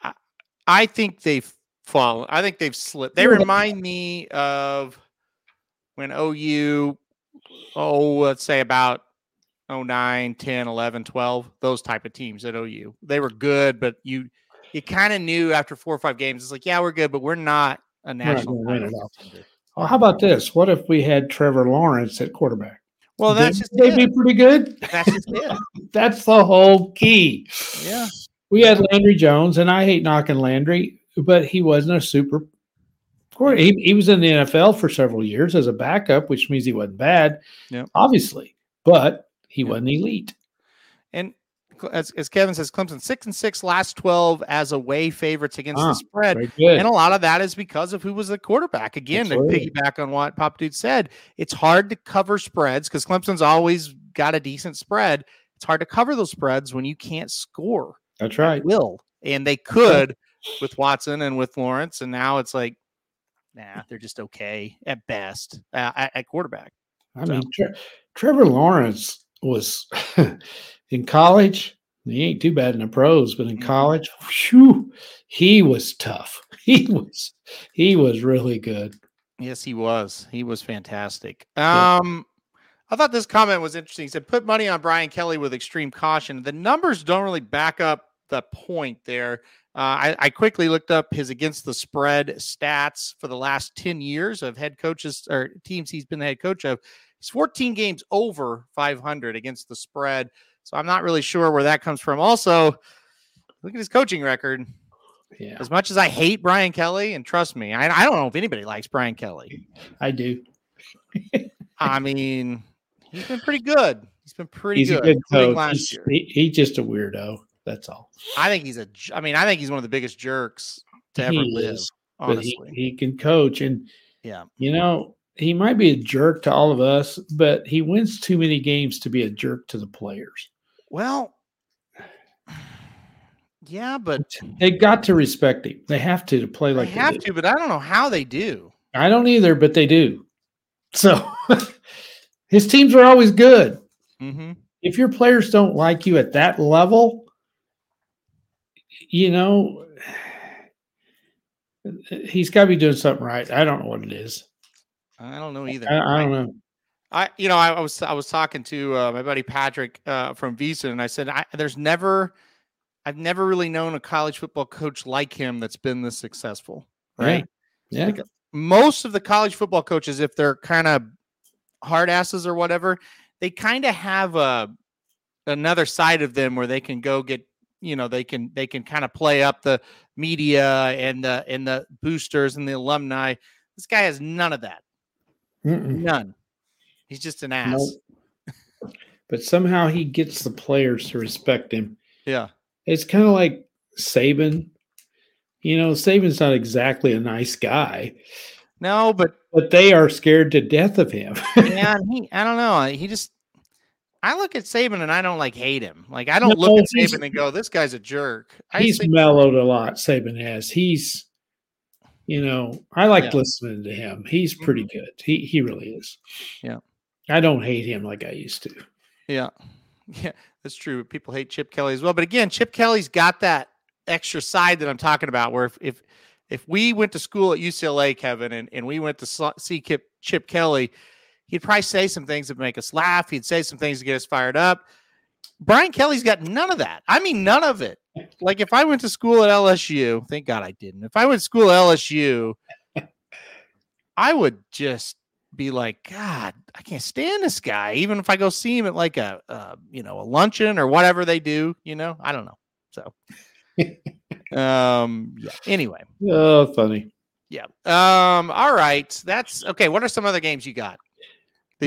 I, I think they've fallen. I think they've slipped. They remind me of when OU, oh, let's say about 09, 10, 11, 12, those type of teams at OU. They were good, but you you kind of knew after four or five games, it's like, yeah, we're good, but we're not a national title it Well, how about this? What if we had Trevor Lawrence at quarterback? Well, that's just they'd be pretty good. That's just it. That's the whole key. Yeah. We had Landry Jones, and I hate knocking Landry, but he wasn't a super. Quarter- He, he was in the NFL for several years as a backup, which means he wasn't bad, Yep. obviously, but he Yep. wasn't elite. And as, as Kevin says, Clemson six and six last twelve as away favorites against Ah, the spread. And a lot of that is because of who was the quarterback. Again, to piggyback on what Pop Dude said, it's hard to cover spreads because Clemson's always got a decent spread. It's hard to cover those spreads when you can't score. That's right. Will and they could with Watson and with Lawrence, and now it's like, nah, they're just okay at best uh, at, at quarterback. I mean, Tre- Trevor Lawrence was in college. He ain't too bad in the pros, but in Mhm. college, whew, he was tough. He was he was really good. Yes, he was. He was fantastic. Um, I thought this comment was interesting. He said, "Put money on Brian Kelly with extreme caution." The numbers don't really back up the point there. Uh, I, I quickly looked up his against the spread stats for the last ten years of head coaches or teams he's been the head coach of. He's 14 games over 500 against the spread. So I'm not really sure where that comes from. Also, look at his coaching record. Yeah, As much as I hate Brian Kelly, and trust me, I, I don't know if anybody likes Brian Kelly. I do. I mean, he's been pretty good. He's been pretty He's good. a good coach. Last He's, year. he, he's just a weirdo. That's all. I think he's a. I mean, I think he's one of the biggest jerks to ever He live. is, Honestly, he, he can coach, and yeah. you know he might be a jerk to all of us, but he wins too many games to be a jerk to the players. Well, yeah, but They got to respect him. They have to to play they like they have do. to. But I don't know how they do. I don't either, but they do. So his teams are always good. Mm-hmm. If your players don't like you at that level, you know, he's got to be doing something right. I don't know what it is. I don't know either. I, I don't know. I, you know, I, I was I was talking to uh, my buddy Patrick uh, from Visa, and I said, I, "There's never, I've never really known a college football coach like him that's been this successful." Right? Yeah. Like, most of the college football coaches, if they're kind of hard asses or whatever, they kind of have a another side of them where they can go get, you know, they can they can kind of play up the media and the and the boosters and the alumni. This guy has none of that. Mm-mm. None. He's just an ass. Nope. But somehow he gets the players to respect him. Yeah. It's kind of like Saban. You know, Saban's not exactly a nice guy, No, but but they are scared to death of him. man, he I don't know. He just I look at Saban and I don't like hate him. Like I don't No, look at Saban and go, "This guy's a jerk." I he's think, mellowed a lot. Saban has. He's, you know, I like Yeah. Mm-hmm. listening to him. He's pretty good. He he really is. Yeah. I don't hate him like I used to. yeah, yeah, that's true. People hate Chip Kelly as well, but again, Chip Kelly's got that extra side that I'm talking about. Where if if, if we went to school at UCLA, Kevin, and, and we went to see Chip, Chip Kelly, he'd probably say some things that make us laugh. He'd say some things to get us fired up. Brian Kelly's got none of that. I mean, none of it. Like if I went to school at LSU, thank God I didn't. If I went to school at LSU, I would just be like, God, I can't stand this guy. Even if I go see him at like a, uh, you know, a luncheon or whatever they do, you know, I don't know. So, um, yeah. Anyway, Oh, funny. yeah. Um, all right. That's okay. What are some other games you got?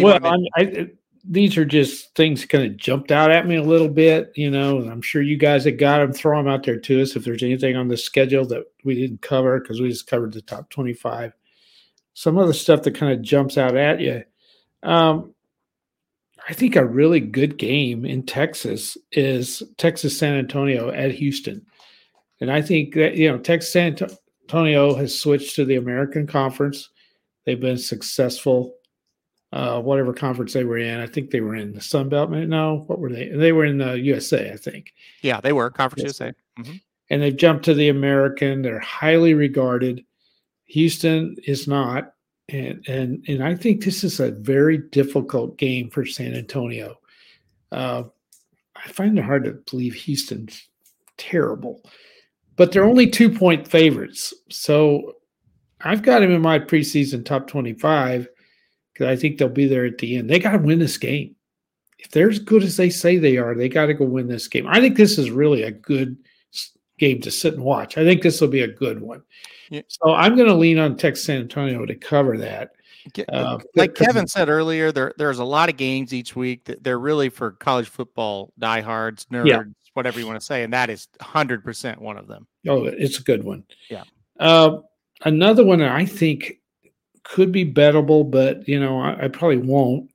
Well. I, these are just things kind of jumped out at me a little bit, you know, and I'm sure you guys that got them throw them out there to us if there's anything on the schedule that we didn't cover because we just covered the top 25. Some of the stuff that kind of jumps out at you. Um, I think a really good game in Texas is Texas San Antonio at Houston. And I think that, you know, Texas San Antonio has switched to the American Conference. They've been successful uh, whatever conference they were in. I think they were in the Sun Belt. No, what were they? They were in the USA, I think. Yeah, they were Conference USA. Mm-hmm. And they've jumped to the American. They're highly regarded. Houston is not, and and and I think this is a very difficult game for San Antonio. Uh, I find it hard to believe Houston's terrible, but they're only two point favorites. So I've got him in my preseason top twenty five because I think they'll be there at the end. They got to win this game. If they're as good as they say they are, they got to go win this game. I think this is really a good game to sit and watch. I think this will be a good one. Yeah. So I'm going to lean on Texas San Antonio to cover that. Uh, like Kevin said earlier, there there's a lot of games each week that they're really for college football diehards, nerds, yeah. whatever you want to say, and that is 100 percent one of them. Oh, it's a good one. Yeah. Uh, another one I think could be bettable, but you know, I, I probably won't.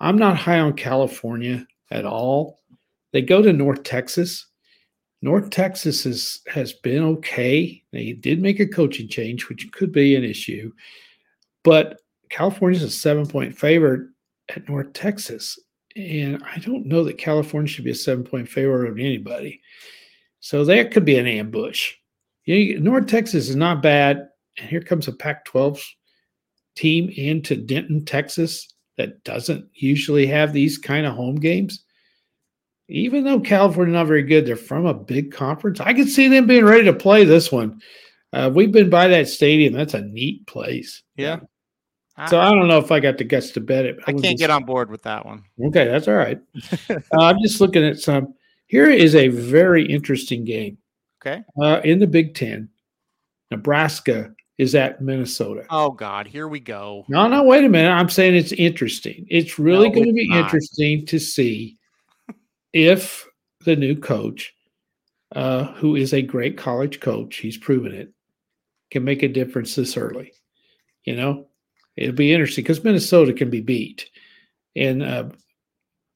I'm not high on California at all. They go to North Texas. North Texas is, has been okay. They did make a coaching change, which could be an issue, but California is a seven point favorite at North Texas. And I don't know that California should be a seven point favorite of anybody. So that could be an ambush. You know, North Texas is not bad. And here comes a Pac 12 team into Denton, Texas that doesn't usually have these kind of home games. Even though California not very good, they're from a big conference. I could see them being ready to play this one. Uh, we've been by that stadium. That's a neat place. Yeah. So I don't know if I got the guts to bet it. I can't just, get on board with that one. Okay, that's all right. uh, I'm just looking at some. Here is a very interesting game. Okay. Uh, in the Big Ten, Nebraska is at Minnesota. Oh God, here we go. No, no, wait a minute. I'm saying it's interesting. It's really no, going to be not. interesting to see if the new coach, uh, who is a great college coach, he's proven it, can make a difference this early. You know, it'll be interesting because Minnesota can be beat, and uh,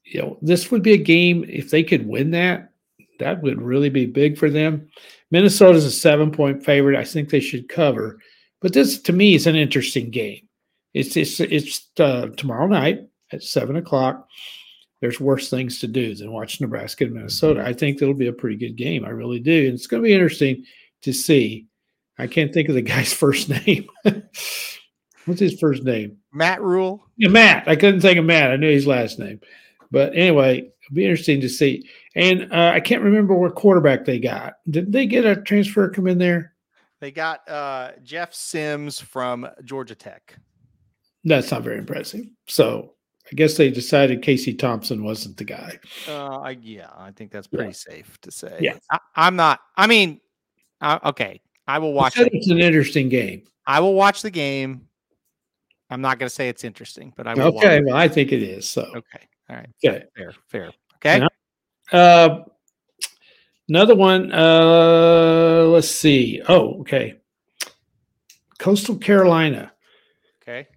you know this would be a game if they could win that. That would really be big for them. Minnesota's a seven point favorite. I think they should cover. But this, to me, is an interesting game. It's it's it's uh, tomorrow night at seven o'clock. There's worse things to do than watch Nebraska and Minnesota. I think it'll be a pretty good game. I really do, and it's going to be interesting to see. I can't think of the guy's first name. What's his first name? Matt Rhule. Yeah, Matt. I couldn't think of Matt. I knew his last name, but anyway, it'll be interesting to see. And uh, I can't remember what quarterback they got. Did they get a transfer come in there? They got uh, Jeff Sims from Georgia Tech. That's not very impressive. So I guess they decided Casey Thompson wasn't the guy. Uh, I, yeah, I think that's pretty yeah. safe to say. Yeah, I, am not. I mean, uh, okay, I will watch. It. It's an interesting game. I will watch the game. I'm not going to say it's interesting, but I will. Okay, well, I think it is. So okay, all right. Okay, fair, fair. Okay. Uh, Another one. Uh, let's see. Oh, okay. Coastal Carolina. Okay.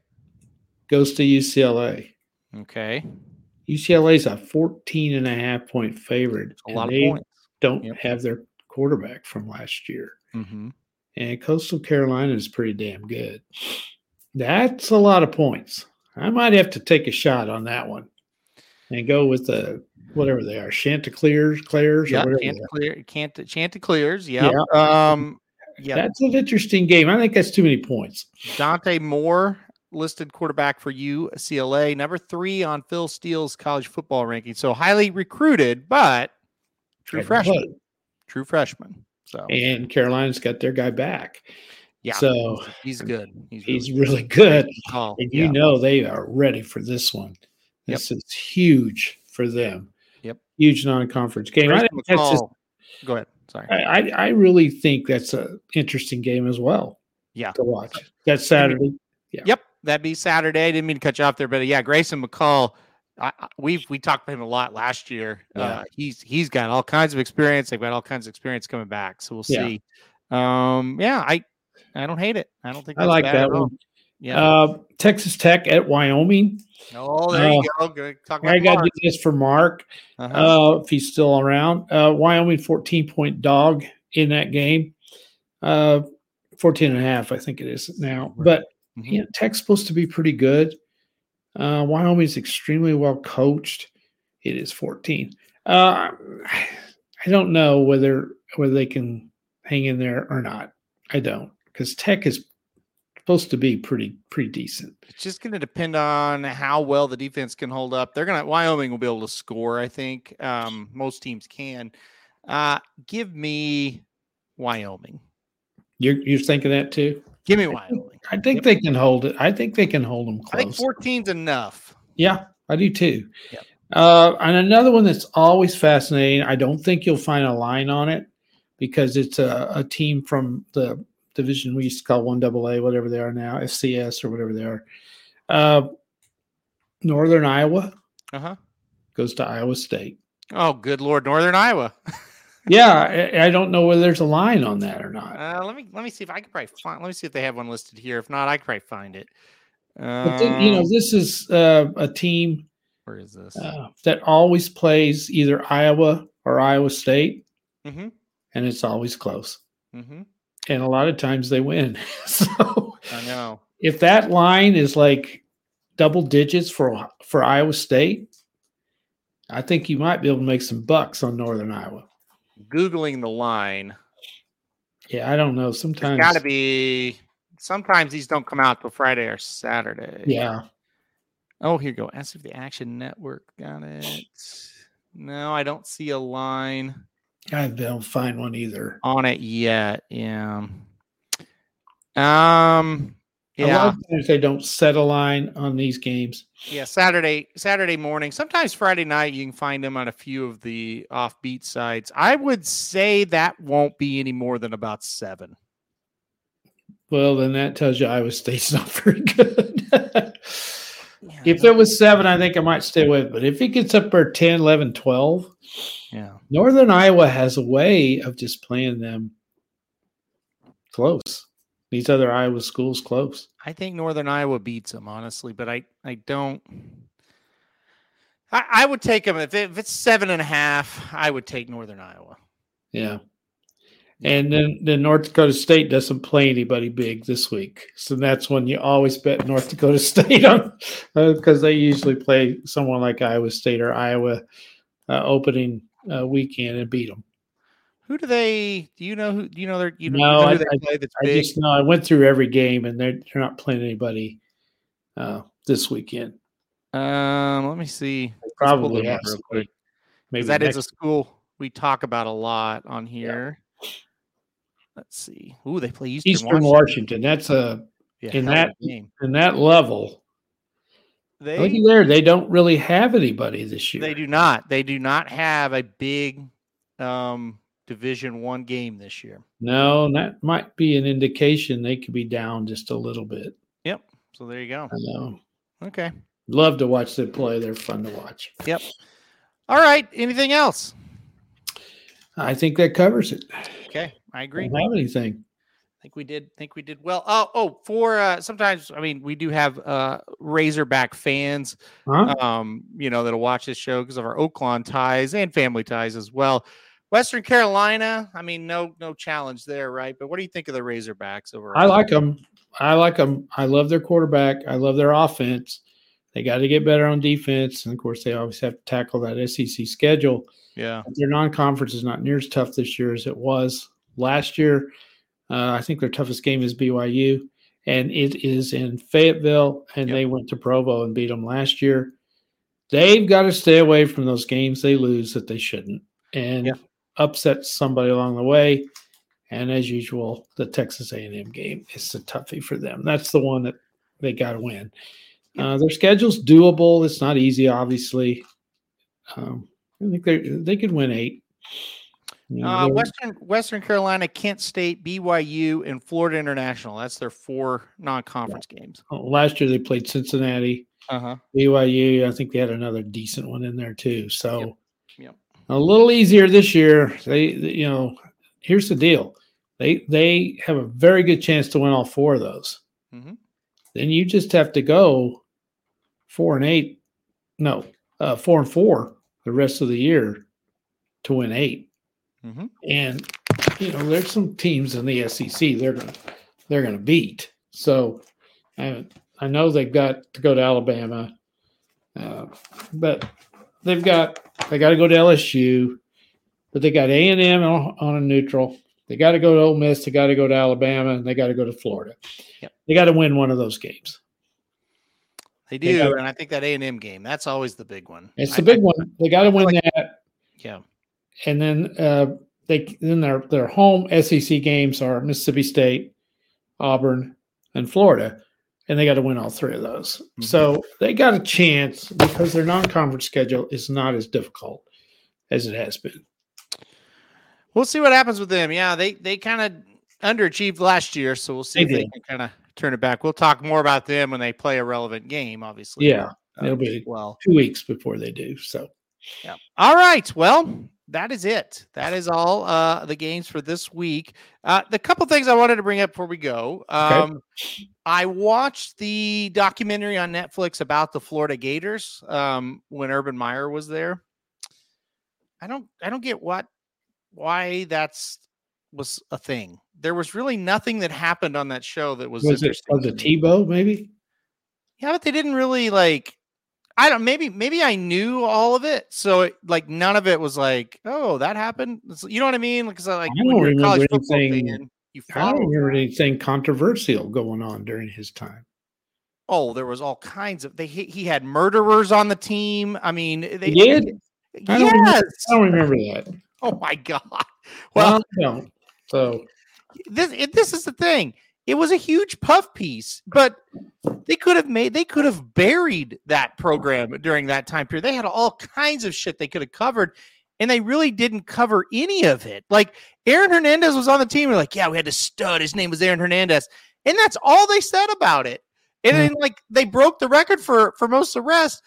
Goes to UCLA. Okay. UCLA is a 14 and a half point favorite. A lot of points. Don't yep. have their quarterback from last year. Mm-hmm. And Coastal Carolina is pretty damn good. That's a lot of points. I might have to take a shot on that one and go with the whatever they are, Chanticleers, Clairs, yeah, Chanticleer, Chant- Chanticleers, yeah. yeah. Um, yeah, that's an interesting game. I think that's too many points. Dante Moore, listed quarterback for UCLA, number three on Phil Steele's college football ranking. So highly recruited, but true freshman. True freshman. So and Carolina's got their guy back. Yeah. So he's good. He's really, he's really good. And you yeah. know they are ready for this one. This yep. is huge for them. Yep. Huge non-conference game. I just, Go ahead. Sorry. I, I really think that's an interesting game as well. Yeah. To watch. That's Saturday. Yeah. Yep. That'd be Saturday. I didn't mean to cut you off there, but yeah, Grayson McCall, I, we've we talked to him a lot last year. Yeah. Uh, he's he's got all kinds of experience. They've got all kinds of experience coming back. So we'll Yeah. see. Um, yeah, I I don't hate it. I don't think I like that one. Yeah. Uh, Texas Tech at Wyoming. oh, there you go. Good. Talk about I got to Mark. do this for Mark Uh-huh. uh, if he's still around. Uh, Wyoming 14 point dog in that game. Uh, 14 and a half, I think it is now. But Mhm. yeah, Tech's supposed to be pretty good. Uh, Wyoming's extremely well coached. It is 14. Uh, I don't know whether whether they can hang in there or not. I don't because Tech is supposed to be pretty pretty decent. It's just going to depend on how well the defense can hold up. They're going to Wyoming will be able to score. I think um, most teams can. Uh, give me Wyoming. You're you're thinking that too? Give me Wyoming. I think Yep. they can hold it. I think they can hold them close. I think close. 14's enough. Yeah, I do too. Yep. Uh, and another one that's always fascinating. I don't think you'll find a line on it because it's a, a team from the division we used to call one double A, whatever they are now, FCS or whatever they are. Uh, Northern Iowa Uh huh. goes to Iowa State. Oh, good lord, Northern Iowa. Yeah, I, I don't know whether there's a line on that or not. Uh, let me let me see if I can probably find. Let me see if they have one listed here. If not, I can probably find it. But then, you know, Um, this is uh, a team where is this? uh, that always plays either Iowa or Iowa State, mm-hmm. and it's always close. Mm-hmm. And a lot of times they win. so I know. if that line is like double digits for for Iowa State, I think you might be able to make some bucks on Northern Iowa. Googling the line. Yeah, I don't know. Sometimes, got to be. Sometimes these don't come out till Friday or Saturday. yeah, Oh, here you go. Ask if the Action Network got it. No, I don't see a line I don't find one either. on it yet. Yeah. Um. A lot Yeah. of times they don't set a line on these games. Yeah. Saturday. Saturday morning. Sometimes Friday night. You can find them on a few of the offbeat sites. I would say that won't be any more than about seven. Well, then that tells you Iowa State's not very good. Yeah, if it was seven, I think I might stay with. But if it gets up there 10, 11, 12, yeah. Northern Iowa has a way of just playing them close. These other Iowa schools close. I think Northern Iowa beats them, honestly, but I, I don't. I, I would take them if, it, if it's seven and a half. I would take Northern Iowa. Yeah. And then, then North Dakota State doesn't play anybody big this week. So that's when you always bet North Dakota State on because they usually play someone like Iowa State or Iowa uh, opening uh, weekend and beat them. Who do they? Do you know who? Do you know their? You No, know I- who they play that's I just know I went through every game and they're, they're not playing anybody uh, this weekend. Um, let me see. Probably real quick. Maybe That is a school we talk about a lot on here. Let's see. Ooh, they play Eastern, Eastern Washington. Washington. That's a Yeah, in hell of a that- game. in that level. They there, they don't really have anybody this year. They do not. They do not have a big um, Division One game this year. No, that might be an indication they could be down just a little bit. Yep. So there you go. I know. Okay. Love to watch them play. They're fun to watch. Yep. All right. Anything else? I think that covers it. Okay, I I agree. don't have anything. think we did think we did well. Oh, oh, for uh sometimes I mean we do have uh Razorback fans Huh? um, you know, that'll watch this show because of our Oaklawn ties and family ties as well. Western Carolina, I mean, no, no challenge there, right? But what do you think of the Razorbacks overall? I like them. I like them. I love their quarterback. I love their offense. They got to get better on defense. And of course, they always have to tackle that SEC schedule. Yeah, Their non conference is not near as tough this year as it was last year. Uh, I think their toughest game is BYU, and it is in Fayetteville, and Yep. they went to Provo and beat them last year. They've got to stay away from those games they lose that they shouldn't and Yep. upset somebody along the way. And as usual, the Texas A&M game is a toughie for them. That's the one that they got to win. Uh, their schedule's doable. It's not easy, obviously. Um, I think they they could win eight. Uh, Western Western Carolina, Kent State, BYU, and Florida International. That's their four non-conference games. oh, last year they played Cincinnati, Uh-huh. BYU, I think they had another decent one in there too. So Yep. Yep. a little easier this year. They, they- you know, here's the deal. They they have a very good chance to win all four of those. Mhm. Then you just have to go four and eight. No, uh, four and four the rest of the year to win eight. Mhm. And you know, there's some teams in the SEC they're gonna they're gonna beat. So I I know they've got to go to Alabama, uh, but they've got they got to go to LSU, but they got A and M on, on a neutral. They got to go to Ole Miss. They got to go to Alabama, and they got to go to Florida. Yep. They got to win one of those games. They They do, got- and I think that A and M game that's always the big one. It's I- the big I- one. They got to win that. Yeah, and then uh, they then their their home SEC games are Mississippi State, Auburn, and Florida, and they got to win all three of those. Mhm. So they got a chance because their non-conference schedule is not as difficult as it has been. we'll see what happens with them. Yeah, they they kind of underachieved last year, so we'll see They if they can kind of turn it back. We'll talk more about them when they play a relevant game, obviously. Yeah, uh, it'll be- well. Two weeks before they do. So Yeah. All right. Well, that is it. That is all uh, the games for this week. Uh, the couple things I wanted to bring up before we go. Um, I watched the documentary on Netflix about the Florida Gators um, when Urban Meyer was there. I don't. I don't get what why that's was a thing. There was really nothing that happened on that show that was, was it was it. Tebow maybe? Yeah, but they didn't really like. I don't. Maybe maybe I knew all of it, so it, like none of it was like, oh, that happened. It's- you know what I mean? Because like I don't you're a college remember anything- fan, you I don't remember anything controversial going on during his time. Oh, there was all kinds of. They he, he had murderers on the team. I mean, eh, they He did? I don't remember- Yes. I don't remember that. Oh my god. Well, don't. So this this is the thing. It was a huge puff piece, but they could have made they could have buried that program during that time period. They had all kinds of shit they could have covered, and they really didn't cover any of it. Like Aaron Hernandez was on the team. We're like, yeah, we had a stud. His name was Aaron Hernandez, and that's all they said about it. And then like they broke the record for for most arrests.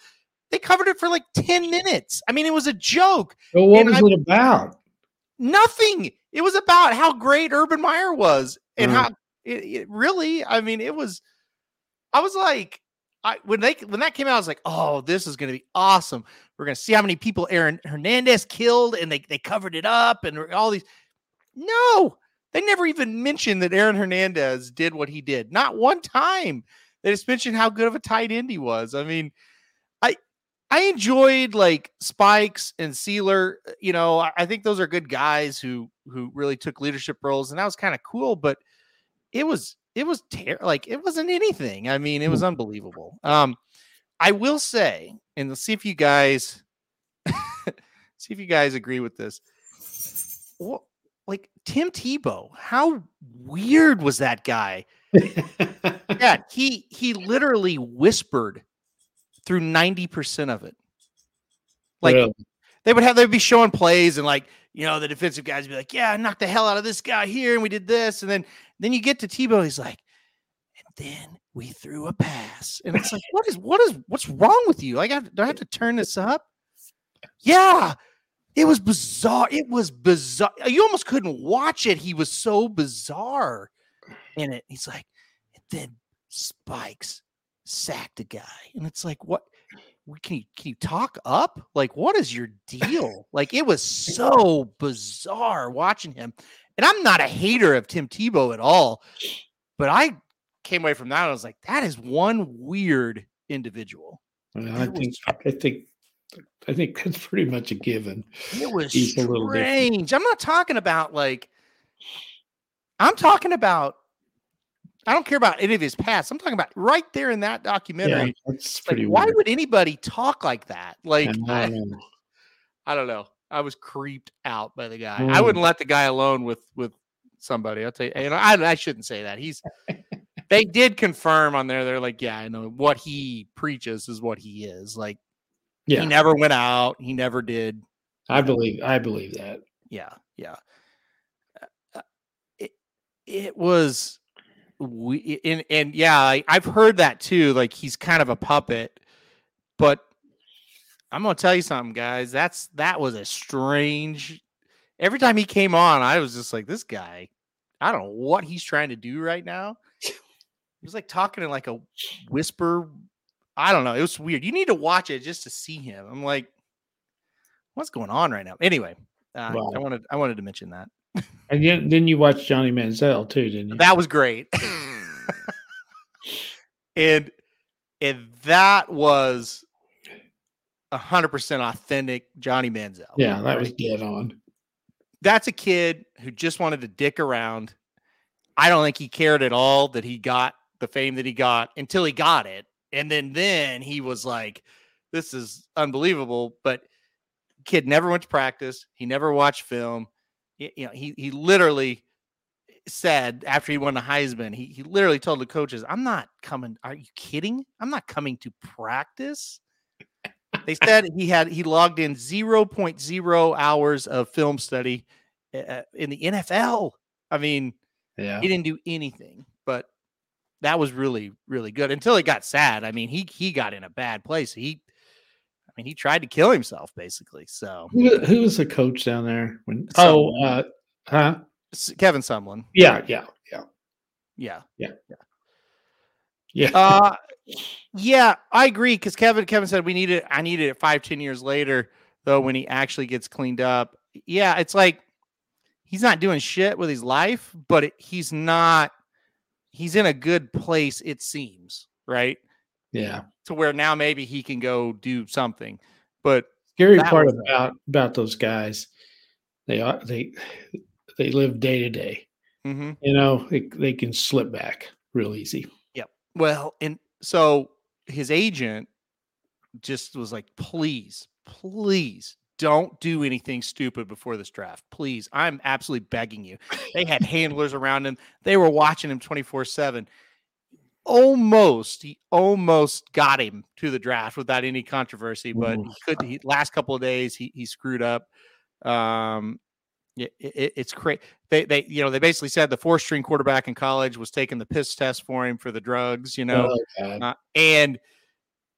They covered it for like ten minutes. I mean, it was a joke. But what And was I- it about? Nothing. It was about how great Urban Meyer was and Mhm. how it, it really. I mean, it was. I was like, I when they when that came out, I was like, oh, this is going to be awesome. We're going to see how many people Aaron Hernandez killed, and they they covered it up, and all these. No, they never even mentioned that Aaron Hernandez did what he did. Not one time. They just mentioned how good of a tight end he was. I mean, I I enjoyed like Spikes and Siler. You know, I, I think those are good guys who who really took leadership roles, and that was kind of cool. But it was it was ter- like it wasn't anything. I mean, it was unbelievable. Um, I will say, and let's see if you guys see if you guys agree with this. What like Tim Tebow? How weird was that guy? yeah, he he literally whispered through 90% of it. Like Really? they would have they'd be showing plays and like, you know, the defensive guys be like, Yeah, knock the hell out of this guy here, and we did this. And then then you get to Tebow, he's like, and then we threw a pass. And it's like, what is what is what's wrong with you? Like, I do I have to turn this up? Yeah. It was bizarre. It was bizarre. You almost couldn't watch it. He was so bizarre in it. He's like, and then Spikes sacked a guy. And it's like, what? Can you can you talk up? Like, what is your deal? like, it was so bizarre watching him. And I'm not a hater of Tim Tebow at all, but I came away from that. And I was like, that is one weird individual. Well, I think I think I think that's pretty much a given. It was He's a little different. strange. I'm not talking about like I'm talking about I don't care about any of his past. I'm talking about right there in that Yeah, documentary. that's like, why weird. would anybody talk like that? Like, I I, don't know. I. I was creeped out by the guy. I Mm. wouldn't let the guy alone with with somebody. I'll tell you. You know, I, I shouldn't say that. He's. they did confirm on there. They're like, yeah, I know what he preaches is what he is. Like, Yeah, he never went out. He never did I believe I believe that. yeah yeah Uh, uh, it, it was we and, and yeah I, i've heard that too like he's kind of a puppet But I'm gonna tell you something, guys. That's that was a strange. Every time he came on, I was just like, this guy. I don't know what he's trying to do right now. He was like talking in like a whisper. I don't know. It was weird. You need to watch it just to see him. I'm like, what's going on right now? Anyway, uh, Wow. I wanted I wanted to mention that. And then, then you watched Johnny Manziel too, didn't you? That was great. and and that was a hundred percent authentic Johnny Manziel. yeah, that was dead on. That's a kid who just wanted to dick around. I don't think he cared at all that he got the fame that he got until he got it. And then then he was like, this is unbelievable. But kid never went to practice. He never watched film. You know, he he literally said after he won the Heisman, he he literally told the coaches, "I'm not coming. Are you kidding? I'm not coming to practice." They said he had he logged in 0.0 hours of film study uh, in the NFL. I mean, Yeah. he didn't do anything, but that was really really good until it got sad. I mean, he he got in a bad place. He I mean, he tried to kill himself basically. So, Who, who was the coach down there? When oh, uh, huh? Kevin Sumlin. Yeah, yeah, yeah, Yeah. yeah. Uh yeah, I agree because Kevin Kevin said we need it. I needed it five, ten years later, though, when he actually gets cleaned up. Yeah, it's like he's not doing shit with his life, but it, he's not he's in a good place, it seems, right? Yeah. To where now maybe he can go do something. But Scary part was- about about those guys, they are they they live day to day. mhm. You know, they, they can slip back real easy. Yep. Well, and so his agent just was like, please, please don't do anything stupid before this draft. Please. I'm absolutely begging you. They had handlers around him, they were watching him 24 7. Almost, he almost got him to the draft without any controversy, but he could. He, last couple of days, he he screwed up. Um, it, it, it's crazy. They they you know they basically said the four string quarterback in college was taking the piss test for him for the drugs. You know, Oh, uh, and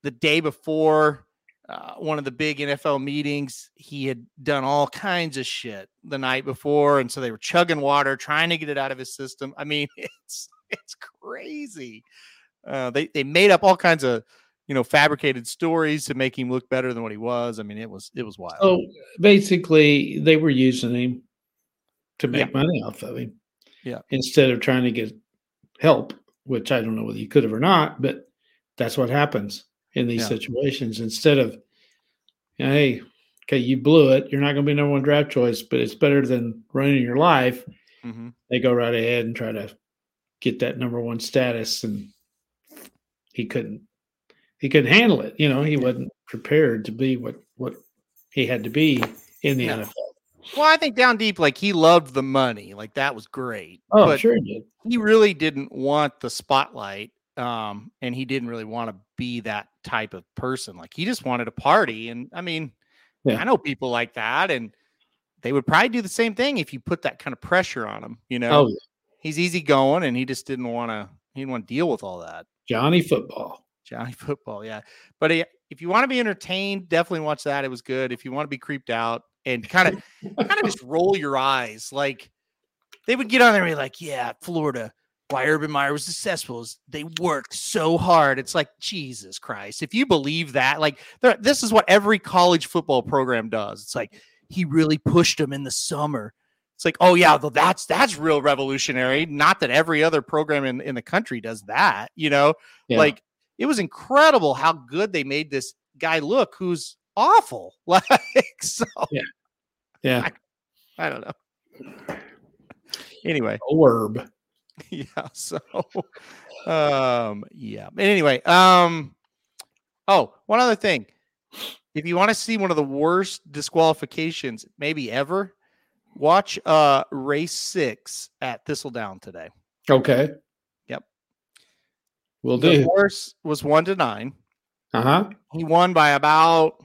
the day before uh, one of the big NFL meetings, he had done all kinds of shit the night before, and so they were chugging water, trying to get it out of his system. I mean, it's it's crazy. Uh, they they made up all kinds of you know fabricated stories to make him look better than what he was. I mean, it was it was wild. So basically, they were using him to make Yeah. money off of him. Yeah. Instead of trying to get help, which I don't know whether you could have or not, but that's what happens in these Yeah. situations. Instead of, hey, okay, you blew it. You're not going to be number one draft choice, but it's better than running your life. Mhm. They go right ahead and try to get that number one status, and he couldn't. He couldn't handle it. You know, he wasn't prepared to be what what he had to be in the No. NFL. Well, I think down deep, like he loved the money, like that was great. Oh, but sure he did. he really didn't want the spotlight um and he didn't really want to be that type of person like he just wanted a party and i mean Yeah. i know people like that and they would probably do the same thing if you put that kind of pressure on them you know Oh, yeah. He's easy going and he just didn't want to he didn't want to deal with all that Johnny football. johnny football yeah but uh, if you want to be entertained definitely watch that it was good if you want to be creeped out and kind of kind of just roll your eyes. Like they would get on there and be like, yeah, Florida, why Urban Meyer was successful is they worked so hard. It's like, Jesus Christ. If you believe that, like this is what every college football program does. It's like he really pushed them in the summer. It's like, oh yeah, that's that's real revolutionary. Not that every other program in, in the country does that, you know. Yeah. Like it was incredible how good they made this guy look who's awful. Like so yeah, I don't know. Anyway, orb. yeah. So, um, yeah. But anyway, um, oh, one other thing. If you want to see one of the worst disqualifications maybe ever, watch uh race six at Thistledown today. Okay. Yep. Will The do. horse was one to nine. Uh huh. He won by about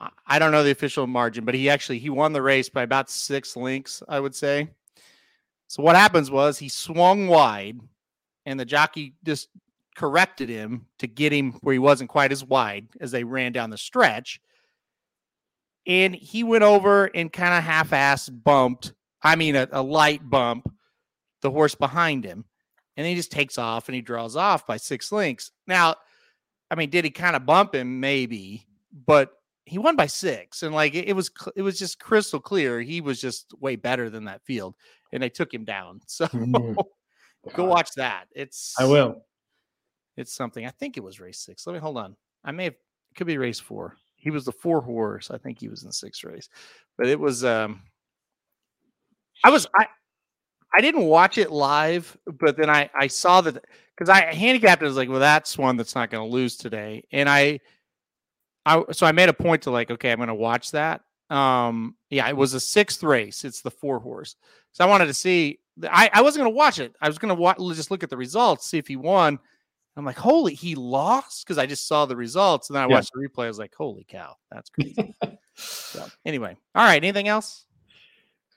I- I don't know the official margin, but he actually he won the race by about six links, I would say. So what happens was he swung wide, and the jockey just corrected him to get him where he wasn't quite as wide as they ran down the stretch. And he went over and kind of half ass bumped, I mean, a, a light bump, the horse behind him. And he just takes off and he draws off by six links. Now, I mean, did he kind of bump him? Maybe, but he won by six. And like it, it was, it was just crystal clear. He was just way better than that field and they took him down. So mm-hmm. go watch that. It's, I will. It's something. I think it was race six. Let me hold on. I may have could be race four. He was the four horse. I think he was in sixth race, but it was. um I was I I didn't watch it live, but then I I saw that because I handicapped it. I was like, well, that's one that's not going to lose today, and I I so I made a point to like, okay, I'm going to watch that. Um, yeah, it was a sixth race. It's the four horse, so I wanted to see. I I wasn't going to watch it. I was going to just look at the results, see if he won. I'm like, holy, he lost because I just saw the results and then I yeah. watched the replay. I was like, holy cow, that's crazy. so, anyway, all right. Anything else?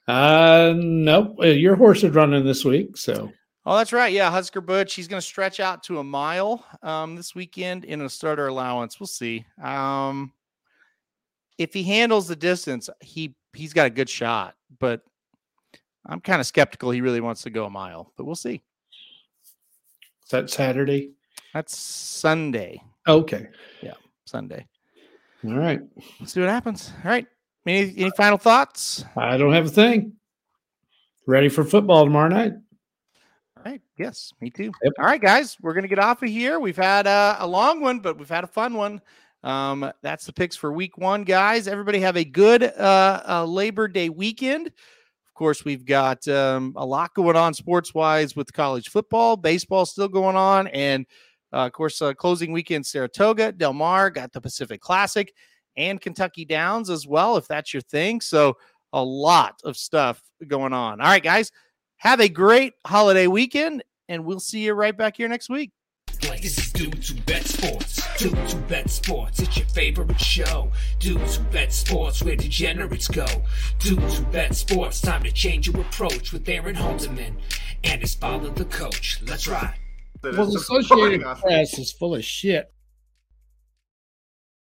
Uh, nope. Your horse is running this week, so. Oh, that's right. Yeah, Husker Butch. He's going to stretch out to a mile um, this weekend in a starter allowance. We'll see. Um, if he handles the distance, he he's got a good shot, but I'm kind of skeptical he really wants to go a mile. But we'll see. Is that Saturday? That's Sunday. Okay. Yeah, Sunday. All right. Let's see what happens. All right. Any any final thoughts? I don't have a thing. Ready for football tomorrow night. All right. Yes, me too. Yep. All right, guys, we're gonna get off of here. We've had uh, a long one, but we've had a fun one. Um, that's the picks for week one, guys. Everybody have a good uh, uh, Labor Day weekend Of course, we've got um, a lot going on sports wise with college football, baseball still going on, and of course, uh, closing weekend Saratoga, Del Mar got the Pacific Classic and Kentucky Downs as well, if that's your thing. So, a lot of stuff going on. All right, guys, have a great holiday weekend, and we'll see you right back here next week. This is Dudes Who Bet Sports. Dudes Who Bet Sports, it's your favorite show. Dudes Who Bet Sports, where degenerates go. Dudes Who Bet Sports, time to change your approach with Aaron and his father, the coach. Let's ride. Well, the Associated Press is full of shit.